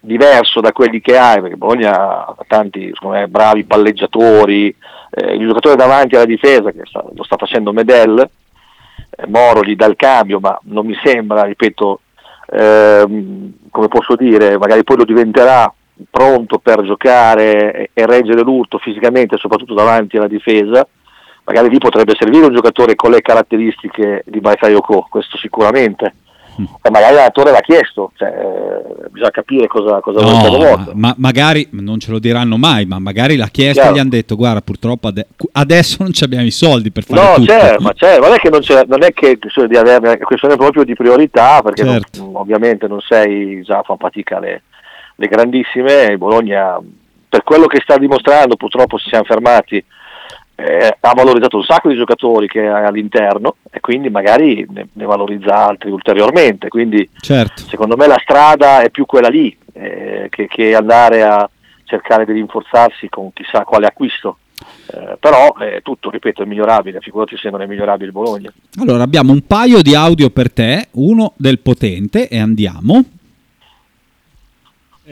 diverso da quelli che hai, perché Bologna ha tanti me, bravi palleggiatori, eh, il giocatore davanti alla difesa che sta- lo sta facendo Medel, eh, Moro gli dà il cambio, ma non mi sembra, ripeto, ehm, come posso dire, magari poi lo diventerà pronto per giocare e, reggere l'urto fisicamente, soprattutto davanti alla difesa. Magari lì potrebbe servire un giocatore con le caratteristiche di Bakayoko, questo sicuramente. E magari l'allenatore l'ha chiesto, cioè, eh, bisogna capire cosa, cosa vuole No, fare ma, ma magari non ce lo diranno mai, ma magari l'ha chiesto Chiaro. e gli hanno detto guarda purtroppo ade- adesso non ci abbiamo i soldi per fare No, tutto. c'è, ma c'è, non è che non, c'è, non è che è questione di averne, è questione proprio di priorità, perché non- Certo. ovviamente non sei già fa fatica le, le grandissime, Bologna per quello che sta dimostrando purtroppo si siamo fermati, eh, ha valorizzato un sacco di giocatori che ha all'interno e quindi magari ne, ne valorizza altri ulteriormente, quindi Certo. secondo me la strada è più quella lì eh, che, che andare a cercare di rinforzarsi con chissà quale acquisto. Eh, però eh, tutto, ripeto, è migliorabile, figurati se non è migliorabile il Bologna. Allora abbiamo un paio di audio per te, uno del potente e andiamo.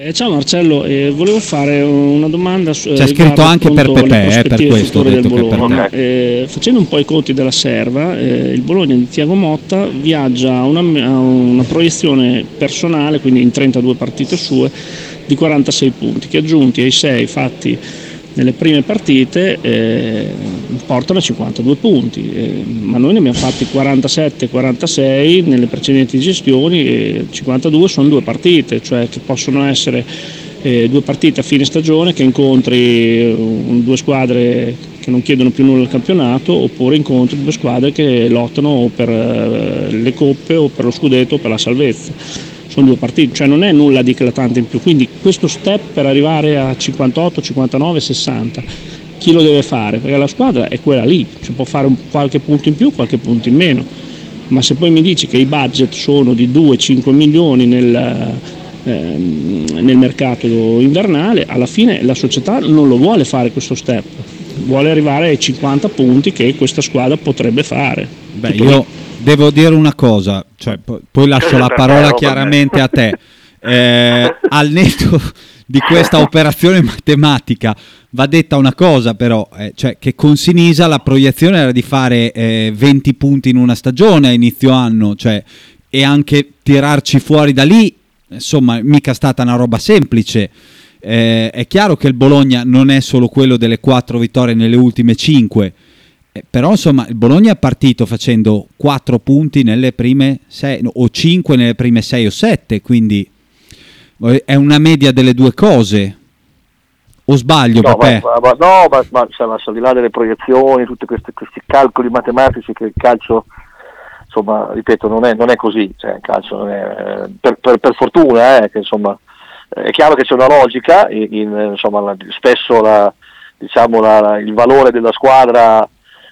Eh, ciao Marcello, eh, volevo fare una domanda su, C'è eh, scritto riguardo anche per Pepe, eh, per questo ho detto del che per Bologna. te. Eh, facendo un po' i conti della serva, eh, il Bologna di Tiago Motta viaggia a una, a una proiezione personale, quindi in 32 partite sue, di 46 punti, che aggiunti ai 6 fatti nelle prime partite eh, portano a 52 punti, eh, ma noi ne abbiamo fatti 47-46 nelle precedenti gestioni e 52 sono due partite, cioè che possono essere eh, due partite a fine stagione che incontri eh, due squadre che non chiedono più nulla al campionato oppure incontri due squadre che lottano o per eh, le coppe o per lo scudetto o per la salvezza sono due partite, cioè non è nulla di eclatante in più. Quindi questo step per arrivare a 58, 59, 60, chi lo deve fare? Perché la squadra è quella lì, ci può fare un- qualche punto in più, qualche punto in meno. Ma se poi mi dici che i budget sono di 2-5 milioni nel, ehm, nel mercato invernale, alla fine la società non lo vuole fare questo step, vuole arrivare ai 50 punti che questa squadra potrebbe fare. Beh, io. Devo dire una cosa, cioè, po- poi lascio la parola chiaramente me. a te. Eh, al netto di questa operazione matematica va detta una cosa però, eh, cioè che con Sinisa la proiezione era di fare eh, 20 punti in una stagione a inizio anno, cioè, e anche tirarci fuori da lì, insomma, mica è stata una roba semplice. Eh, è chiaro che il Bologna non è solo quello delle quattro vittorie nelle ultime cinque, eh, però insomma il Bologna è partito facendo 4 punti nelle prime 6 o 5 nelle prime 6 o 7, quindi eh, è una media delle due cose. O sbaglio, No, ma, ma- no, ma, ma, ma al di là delle proiezioni, tutti questi, questi calcoli matematici che il calcio, insomma, ripeto, non è, non è così, cioè, il calcio non è, eh, per, per- per fortuna, eh, che, insomma, eh, è chiaro che c'è una logica, in, in, insomma, la- spesso la- diciamo, la- il valore della squadra,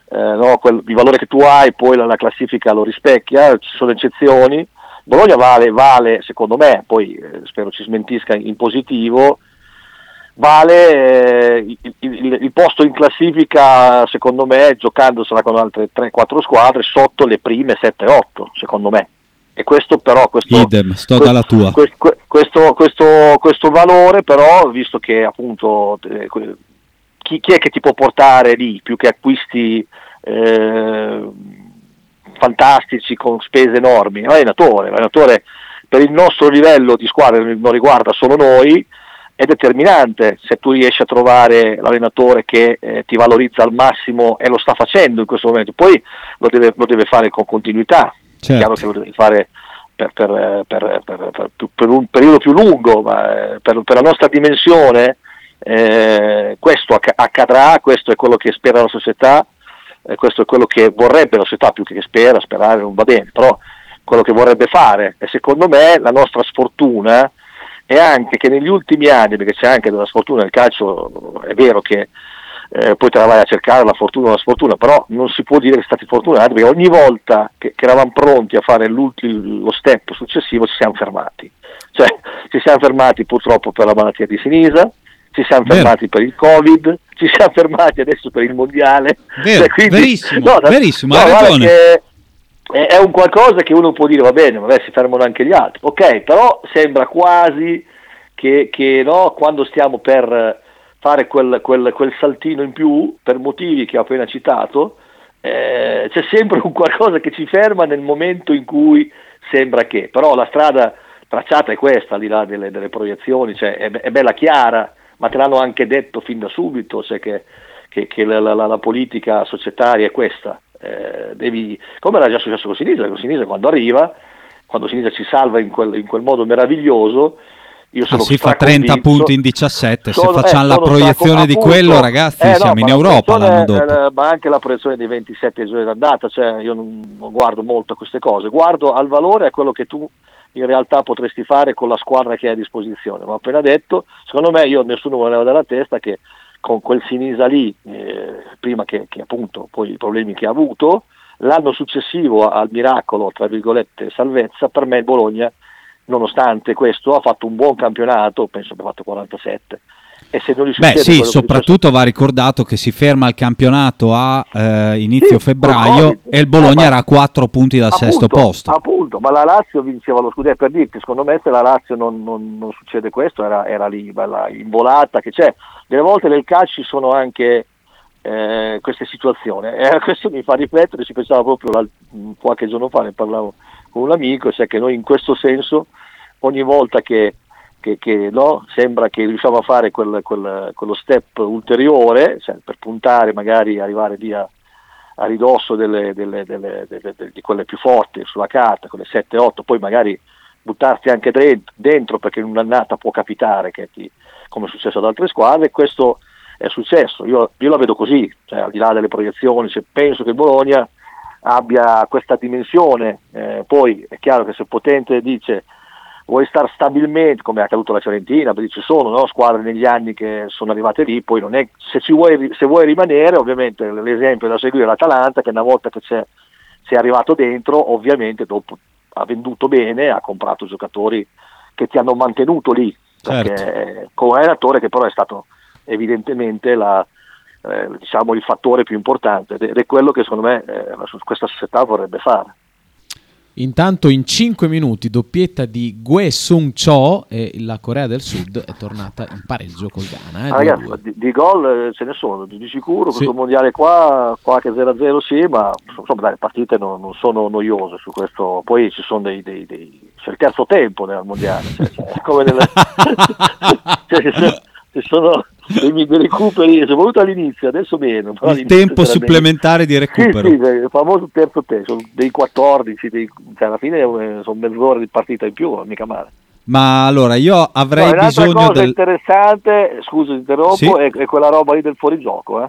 eh, no, quel- il valore che tu hai, poi la, la classifica lo rispecchia, ci sono eccezioni, Bologna vale, vale secondo me, poi eh, spero ci smentisca in positivo, vale eh, il, il- il posto in classifica secondo me giocandosela con altre 3-4 squadre sotto le prime 7-8 secondo me e questo però questo, Idem, sto dalla tua. que- que- questo, questo- questo valore però visto che appunto eh, chi, chi è che ti può portare lì più che acquisti eh, fantastici con spese enormi? L'allenatore l'allenatore per il nostro livello di squadra non riguarda solo noi è determinante se tu riesci a trovare l'allenatore che eh, ti valorizza al massimo e lo sta facendo in questo momento, poi lo deve, lo deve fare con continuità, Certo. è chiaro che lo deve fare per, per, per- per- un periodo più lungo, ma eh, per, per la nostra dimensione eh, questo acc- accadrà, questo è quello che spera la società, eh, questo è quello che vorrebbe la società più che spera, sperare non va bene, però quello che vorrebbe fare e secondo me la nostra sfortuna è anche che negli ultimi anni, perché c'è anche della sfortuna nel calcio, è vero che eh, poi te la vai a cercare la fortuna o la sfortuna, però non si può dire che siamo stati fortunati perché ogni volta che, che eravamo pronti a fare lo step successivo ci siamo fermati. Cioè ci siamo fermati purtroppo per la malattia di Sinisa, ci siamo Vero. fermati per il Covid, ci siamo fermati adesso per il mondiale. Vero, Cioè, quindi- verissimo, no, da- verissimo, no, ragione. è, è un qualcosa che uno può dire, va bene, vabbè, si fermano anche gli altri. Ok, però sembra quasi che, che, no, quando stiamo per fare quel, quel- quel saltino in più, per motivi che ho appena citato, eh, c'è sempre un qualcosa che ci ferma nel momento in cui sembra che, però la strada tracciata è questa, al di là delle, delle proiezioni, cioè è, è bella chiara, ma te l'hanno anche detto fin da subito, cioè che, che- che la, la- la- politica societaria è questa. Eh, devi, come era già successo con Sinisa, con Sinisa quando arriva, quando Sinisa ci salva in quel, in quel modo meraviglioso, io Ah, sono si fa 30 straconvinto- punti in 17. Se sono- facciamo eh, la sono proiezione straco- di appunto, quello, ragazzi, eh, no, siamo in Europa l'anno dopo. eh, ma anche la proiezione dei 27 giorni d'andata, cioè io non, non guardo molto a queste cose, guardo al valore a quello che tu in realtà potresti fare con la squadra che hai a disposizione. Ma ho appena detto, secondo me io nessuno voleva dalla testa che con quel Sinisa lì, eh, prima che, che appunto poi i problemi che ha avuto, l'anno successivo al miracolo, tra virgolette, salvezza, per me il Bologna, nonostante questo, ha fatto un buon campionato, penso abbia fatto 47. E se non gli Beh, sì, soprattutto va ricordato che si ferma il campionato a eh, inizio Sì, febbraio e il Bologna Eh, era a 4 punti dal Appunto, sesto posto. Appunto, ma la Lazio vinceva lo scudetto per dirti, secondo me se la Lazio non, non- non succede questo era, era lì, bella involata che c'è. Delle volte nel calcio ci sono anche eh, queste situazioni e questo mi fa riflettere, ci pensavo proprio qualche giorno fa, ne parlavo con un amico, cioè che noi in questo senso ogni volta che, che- che, no, sembra che riusciamo a fare quel- quel- quello step ulteriore, cioè per puntare magari arrivare lì a, ridosso delle- delle- delle- di quelle più forti sulla carta, quelle 7-8, poi magari buttarsi anche dentro perché in un'annata può capitare ti- come è successo ad altre squadre, questo è successo, io, io la vedo così, cioè, al di là delle proiezioni, cioè, penso che Bologna abbia questa dimensione, eh, poi è chiaro che se Potente dice vuoi stare stabilmente, come è accaduto alla Fiorentina, perché ci sono no, squadre negli anni che sono arrivate lì, poi non è, se, ci vuoi, se vuoi rimanere, ovviamente l'esempio da seguire è l'Atalanta, che una volta che c'è, sei arrivato dentro, ovviamente dopo ha venduto bene, ha comprato giocatori che ti hanno mantenuto lì, perché con un allenatore che però è stato evidentemente la, eh, diciamo, il fattore più importante ed è quello che secondo me eh, questa società vorrebbe fare. Intanto in 5 minuti doppietta di Gue Sung Cho e la Corea del Sud è tornata in pareggio col Ghana. eh, Ah, ragazzi, 2-2. di, di gol eh, ce ne sono, di sicuro, Sì. questo mondiale qua, qualche 0-0 sì, ma insomma dai, le partite non, non sono noiose su questo, poi ci sono dei, dei- dei- c'è il terzo tempo nel mondiale, cioè, cioè, come nelle, cioè, ci sono- sono dei, recuperi, soprattutto all'inizio, adesso meno. però Il tempo supplementare di recupero. Sì, sì, il famoso terzo tempo, dei 14, dei- cioè alla fine eh, sono mezz'ora di partita in più, mica male. Ma allora io avrei No, bisogno cosa del... interessante, scusa ti interrompo, Sì. è, è quella roba lì del fuorigioco, eh?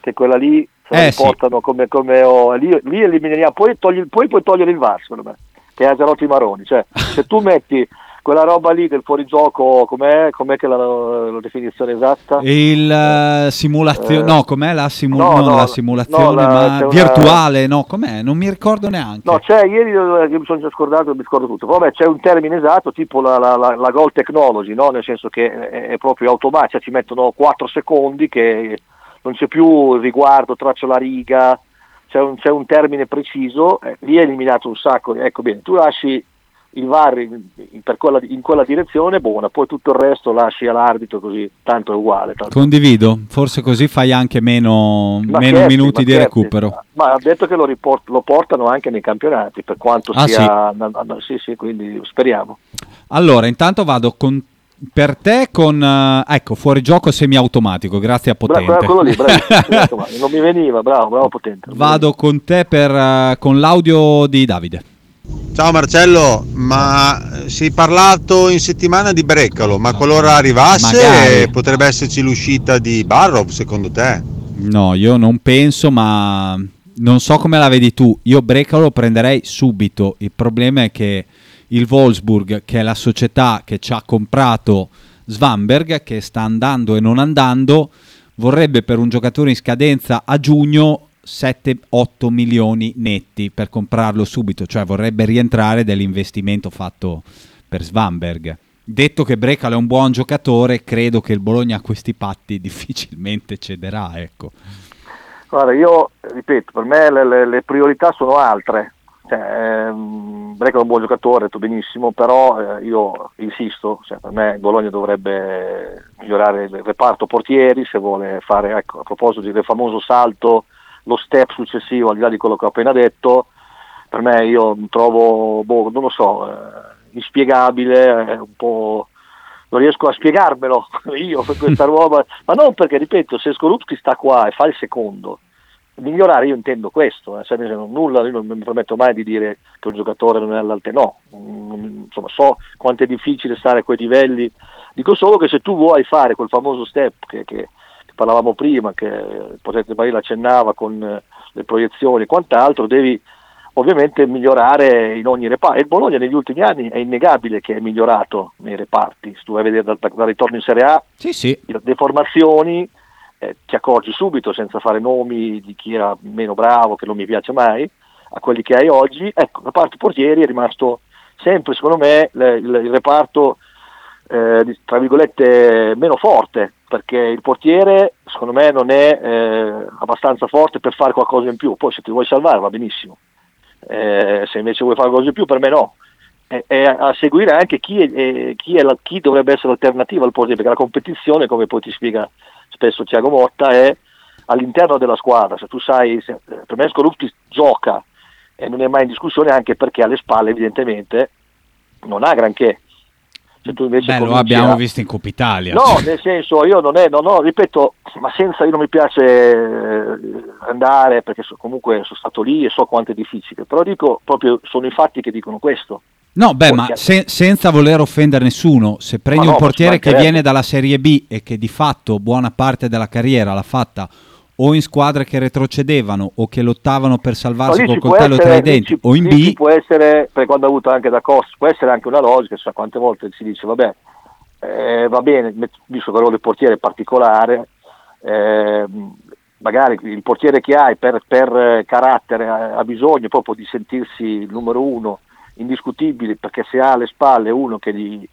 che quella lì se Eh, sì. riportano come, come oh, lì, lì eliminiamo, poi, togli, poi puoi togliere il VAR secondo me, che è a Gianotti Maroni, cioè se tu metti quella roba lì del fuorigioco, com'è, com'è che la, la definizione esatta? Il eh, simulazione, Eh, no, com'è la, simu- no, non no, la simulazione, no, la- c'è una- virtuale, no, com'è? Non mi ricordo neanche. No, c'è, ieri eh, che mi sono già scordato, mi scordo tutto. Vabbè, c'è un termine esatto, tipo la, la, la, la goal technology, no? nel senso che è, è proprio automatica, ci mettono 4 secondi che non c'è più riguardo, traccio la riga, c'è un, c'è un termine preciso, eh, lì è eliminato un sacco. Ecco bene, tu lasci il VAR in, in- per quella, in quella direzione, buona, poi tutto il resto lasci all'arbitro così, tanto è uguale. tanto- Condivido, forse così fai anche meno, meno scherzi, minuti di scherzi. recupero. Ma ha detto che lo, riport- lo portano anche nei campionati, per quanto Ah, sia... na- na- sì, sì, quindi speriamo. Allora, intanto vado con, per te con, eh, ecco, fuorigioco semiautomatico, grazie a Potente. quello lì, sì, ma non mi veniva, bravo, bravo potente. Vado con te per, eh, con l'audio di Davide. Ciao Marcello, ma si è parlato in settimana di Breccalo, ma qualora arrivasse Magari. potrebbe esserci l'uscita di Barrov secondo te? No, io non penso, ma non so come la vedi tu. Io Brecalo lo prenderei subito. Il problema è che il Wolfsburg, che è la società che ci ha comprato Svanberg, che sta andando e non andando, vorrebbe per un giocatore in scadenza a giugno 7-8 milioni netti per comprarlo subito, cioè vorrebbe rientrare dell'investimento fatto per Svanberg. Detto che Brecalo è un buon giocatore, credo che il Bologna a questi patti difficilmente cederà, ecco. Guarda, io ripeto, per me le, le- le priorità sono altre, cioè, ehm, Breccia è un buon giocatore, detto benissimo, però eh, io insisto, cioè, per me il Bologna dovrebbe migliorare il reparto portieri se vuole fare, ecco, a proposito del famoso salto, lo step successivo al di là di quello che ho appena detto, per me io trovo, boh, non lo so, eh, inspiegabile, è un po' non riesco a spiegarmelo io per questa roba, ma non perché, ripeto, se Skorupski sta qua e fa il secondo, migliorare io intendo questo, eh, cioè, non, nulla, io non mi permetto mai di dire che un giocatore non è all'altezza, no, Mm, insomma so quanto è difficile stare a quei livelli, dico solo che se tu vuoi fare quel famoso step che, che parlavamo prima, che il Potente Barilla accennava con eh, le proiezioni e quant'altro, devi ovviamente migliorare in ogni reparto. E il Bologna negli ultimi anni è innegabile che è migliorato nei reparti. Se tu vai a vedere dal, dal ritorno in Serie A, Sì, sì. le formazioni eh, ti accorgi subito senza fare nomi di chi era meno bravo, che non mi piace mai, a quelli che hai oggi. Ecco, il reparto portieri è rimasto sempre, secondo me, le- il, il reparto eh, tra virgolette meno forte, perché il portiere secondo me non è eh, abbastanza forte per fare qualcosa in più. Poi se ti vuoi salvare va benissimo. Eh, se invece vuoi fare qualcosa in più, per me no. E, a seguire anche chi, è, eh, chi, è la- chi dovrebbe essere l'alternativa al portiere, perché la competizione, come poi ti spiega spesso Thiago Motta, è all'interno della squadra. Se tu sai, se- eh, per me Skorupski gioca e non è mai in discussione anche perché alle spalle evidentemente non ha granché. Se tu invece Beh, lo cominci abbiamo a- visto in Coppa Italia. No, nel senso, io non è, non ho, ripeto, ma senza io non mi piace eh, andare perché so- comunque sono stato lì e so quanto è difficile, però dico proprio sono i fatti che dicono questo. No, beh, ma se- senza voler offendere nessuno, se prendi no, un portiere che viene dalla Serie B e che di fatto buona parte della carriera l'ha fatta o in squadre che retrocedevano o che lottavano per salvarsi col coltello tra i essere- denti ci- o in B, può essere, per quando ha avuto anche da Costa, può essere anche una logica, sa quante volte si dice, vabbè, eh, va bene, visto che il ruolo del portiere è particolare, eh, magari il portiere che hai per, per, eh, carattere ha, ha bisogno proprio di sentirsi il numero uno indiscutibile, perché se ha alle spalle uno che gli,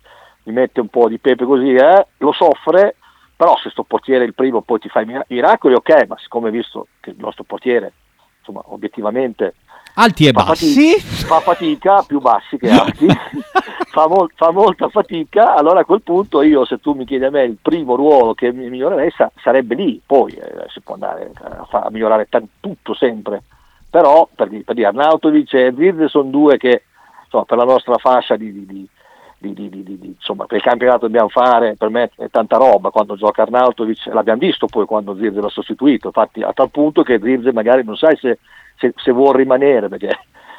gli mette un po' di pepe così, eh, lo soffre, però se sto portiere il primo poi ti fa i mira- miracoli, ok, ma siccome visto che il nostro portiere, insomma, obiettivamente alti e fa bassi. fatica, fa fatica, più bassi che alti, fa, mol- fa molta fatica, allora a quel punto io se tu mi chiedi a me il primo ruolo che mi migliorerei sa- sarebbe lì, poi eh, si può andare a, fa- a migliorare tan- tutto sempre, però per, di- per dire Arnautovic e Zirze sono due che insomma, per la nostra fascia di, di- di- di- di- di- insomma, per il campionato che dobbiamo fare, per me è tanta roba quando gioca Arnautovic, l'abbiamo visto poi quando Zirze l'ha sostituito, infatti a tal punto che Zirze magari non sai se, se, se vuol rimanere perché,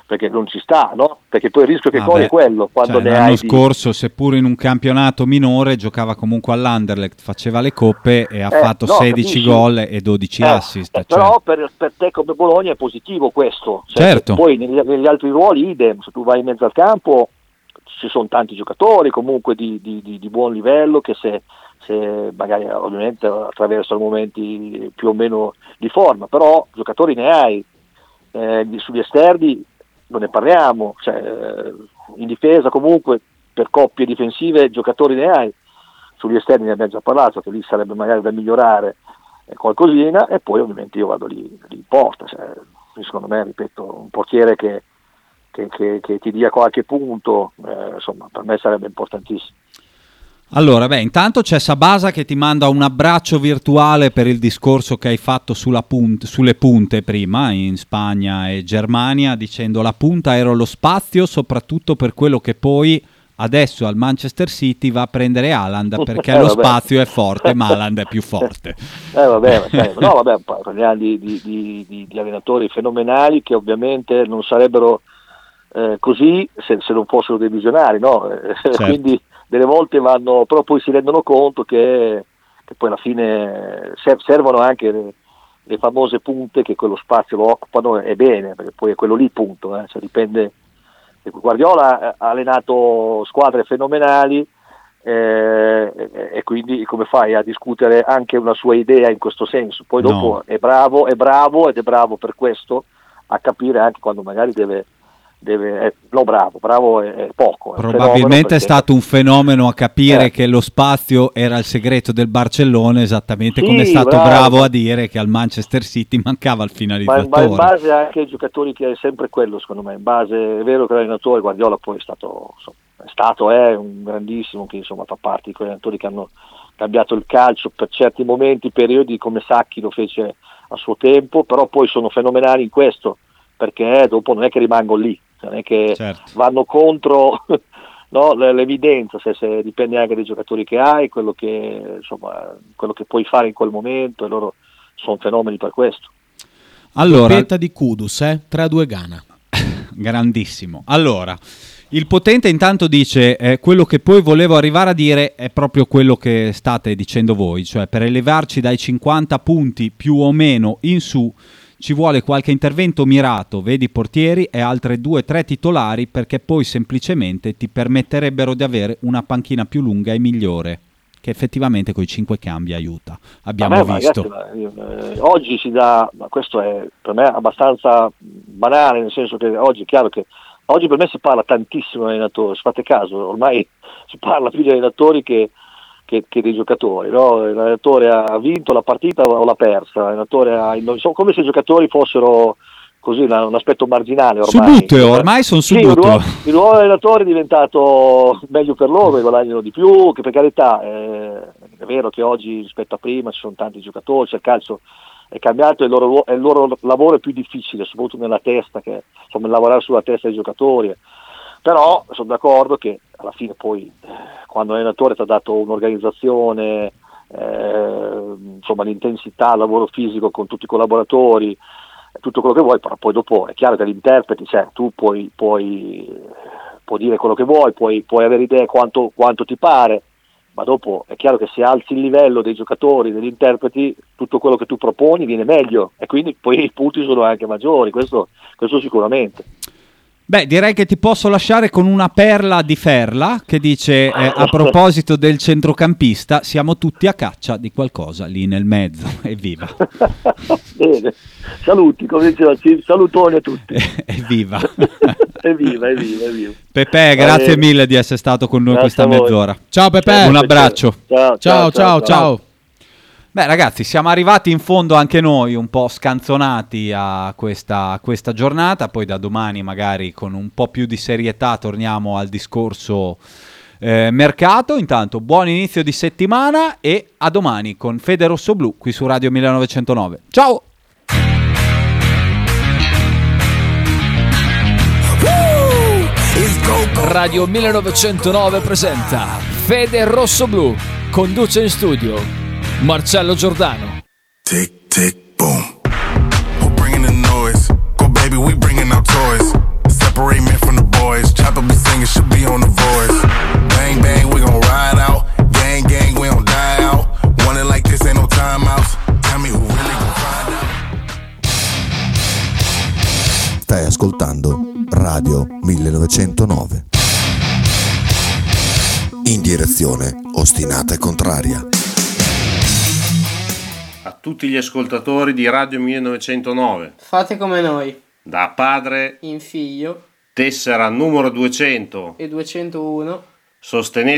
perché non ci sta, no? Perché poi il rischio che Ah, è quello, quando cioè, ne l'anno scorso, seppur in un campionato minore, giocava comunque all'Anderlecht, faceva le coppe e ha Eh, fatto no, 16 capisci? gol e 12 Eh, assist. eh, cioè. Però per, per te come Bologna è positivo questo. Cioè, Certo. Poi negli, negli altri ruoli idem, se tu vai in mezzo al campo ci sono tanti giocatori comunque di, di- di- di buon livello che se, se magari ovviamente attraversano momenti più o meno di forma, però giocatori ne hai. Eh, sugli esterni non ne parliamo, cioè, eh, in difesa comunque per coppie difensive giocatori ne hai, sugli esterni ne abbiamo già parlato, che lì sarebbe magari da migliorare eh, qualcosina e poi ovviamente io vado lì, lì in porta, cioè, secondo me, ripeto, un portiere che, che- che- che ti dia qualche punto, eh, insomma, per me sarebbe importantissimo. Allora, beh, intanto c'è Sabasa che ti manda un abbraccio virtuale per il discorso che hai fatto sulla punt- sulle punte prima in Spagna e Germania, dicendo la punta era lo spazio, soprattutto per quello che poi adesso al Manchester City va a prendere Haaland perché Eh, lo vabbè. spazio è forte, ma Haaland è più forte. Eh, vabbè, no, vabbè, pa- parliamo di- di- di- di allenatori fenomenali che ovviamente non sarebbero eh, così se, se non fossero dei visionari, no? Eh, Certo. Quindi delle volte vanno, però poi si rendono conto che, che poi alla fine ser- servono anche le, le famose punte che quello spazio lo occupano e bene, perché poi è quello lì punto, eh, cioè dipende. Guardiola ha allenato squadre fenomenali, eh, e, e quindi come fai a discutere anche una sua idea in questo senso? Poi dopo No. è bravo, è bravo ed è bravo per questo a capire anche quando magari deve, deve eh, no bravo, bravo è, è poco. è Probabilmente è stato un fenomeno a capire Eh. che lo spazio era il segreto del Barcellona, esattamente Sì, come è stato bravo. bravo a dire che al Manchester City mancava il Ma, finalizzatore. ma in base anche ai giocatori che è sempre quello secondo me, in base è vero che l'allenatore Guardiola poi è stato, è stato è un grandissimo che insomma fa parte di quegli allenatori che hanno cambiato il calcio per certi momenti, periodi come Sacchi lo fece a suo tempo, però poi sono fenomenali in questo perché dopo non è che rimangono lì, non è che Certo. vanno contro no, l'evidenza, se, se dipende anche dai giocatori che hai, quello che, insomma, quello che puoi fare in quel momento e loro sono fenomeni per questo. Allora, Doppietta di Kudus, eh? 3-2 Ghana. grandissimo. Allora, il potente intanto dice eh, quello che poi volevo arrivare a dire è proprio quello che state dicendo voi, cioè per elevarci dai 50 punti più o meno in su ci vuole qualche intervento mirato, vedi portieri e altre due o tre titolari perché poi semplicemente ti permetterebbero di avere una panchina più lunga e migliore, che effettivamente con i 5 cambi aiuta. Abbiamo ma visto. ragazzi, eh, oggi si dà, ma questo è per me abbastanza banale, nel senso che oggi è chiaro che oggi per me si parla tantissimo di allenatori, se fate caso, ormai si parla più di allenatori che, che- che dei giocatori, no? l'allenatore ha vinto la partita o l'ha persa, l'allenatore ha, insomma, come se i giocatori fossero così una- un aspetto marginale ormai. Subuteo, ormai sono Sì, il subuteo. ruolo, il ruolo dell'allenatore è diventato meglio per loro, che guadagnano di più, che per carità eh, è vero che oggi rispetto a prima ci sono tanti giocatori, cioè il calcio è cambiato e il loro, il loro lavoro è più difficile, soprattutto nella testa, che, insomma lavorare sulla testa dei giocatori. Però sono d'accordo che alla fine poi eh, quando l'allenatore ti ha dato un'organizzazione, eh, insomma l'intensità, il lavoro fisico con tutti i collaboratori, tutto quello che vuoi, però poi dopo è chiaro che gli interpreti, cioè, tu puoi, puoi, puoi dire quello che vuoi, puoi, puoi avere idee quanto, quanto ti pare, ma dopo è chiaro che se alzi il livello dei giocatori, degli interpreti, tutto quello che tu proponi viene meglio e quindi poi i punti sono anche maggiori, questo, questo sicuramente. Beh, direi che ti posso lasciare con una perla di Ferla che dice eh, a proposito del centrocampista, siamo tutti a caccia di qualcosa lì nel mezzo. Evviva! Bene, saluti, come diceva Cim, salutoni a tutti. Evviva! evviva, evviva, evviva. Pepe, grazie mille di essere stato con noi Grazie questa mezz'ora. Ciao Pepe. Un abbraccio. Ciao, Ciao, ciao, ciao. Beh ragazzi, siamo arrivati in fondo anche noi un po' scanzonati a questa, a questa giornata, poi da domani magari con un po' più di serietà torniamo al discorso eh, mercato. Intanto buon inizio di settimana e a domani con Fede Rosso Blu qui su Radio 1909. Ciao! Radio 1909 presenta Fede Rosso Blu. Conduce in studio Marcello Giordano. Tick, tick, boom. Who bringing the noise? Go, baby, we bringing our toys. Separate men from the boys. Chopper be singing, should be on the voice. Bang, bang, we gon' ride out. Gang, gang, we don't die out. Want it like this, ain't no timeouts. Tell me who really gon' find out. Stai ascoltando Radio 1909. In direzione ostinata e contraria. A tutti gli ascoltatori di Radio 1909, Fate come noi, da padre in figlio. tessera numero 200, e 201 sostenete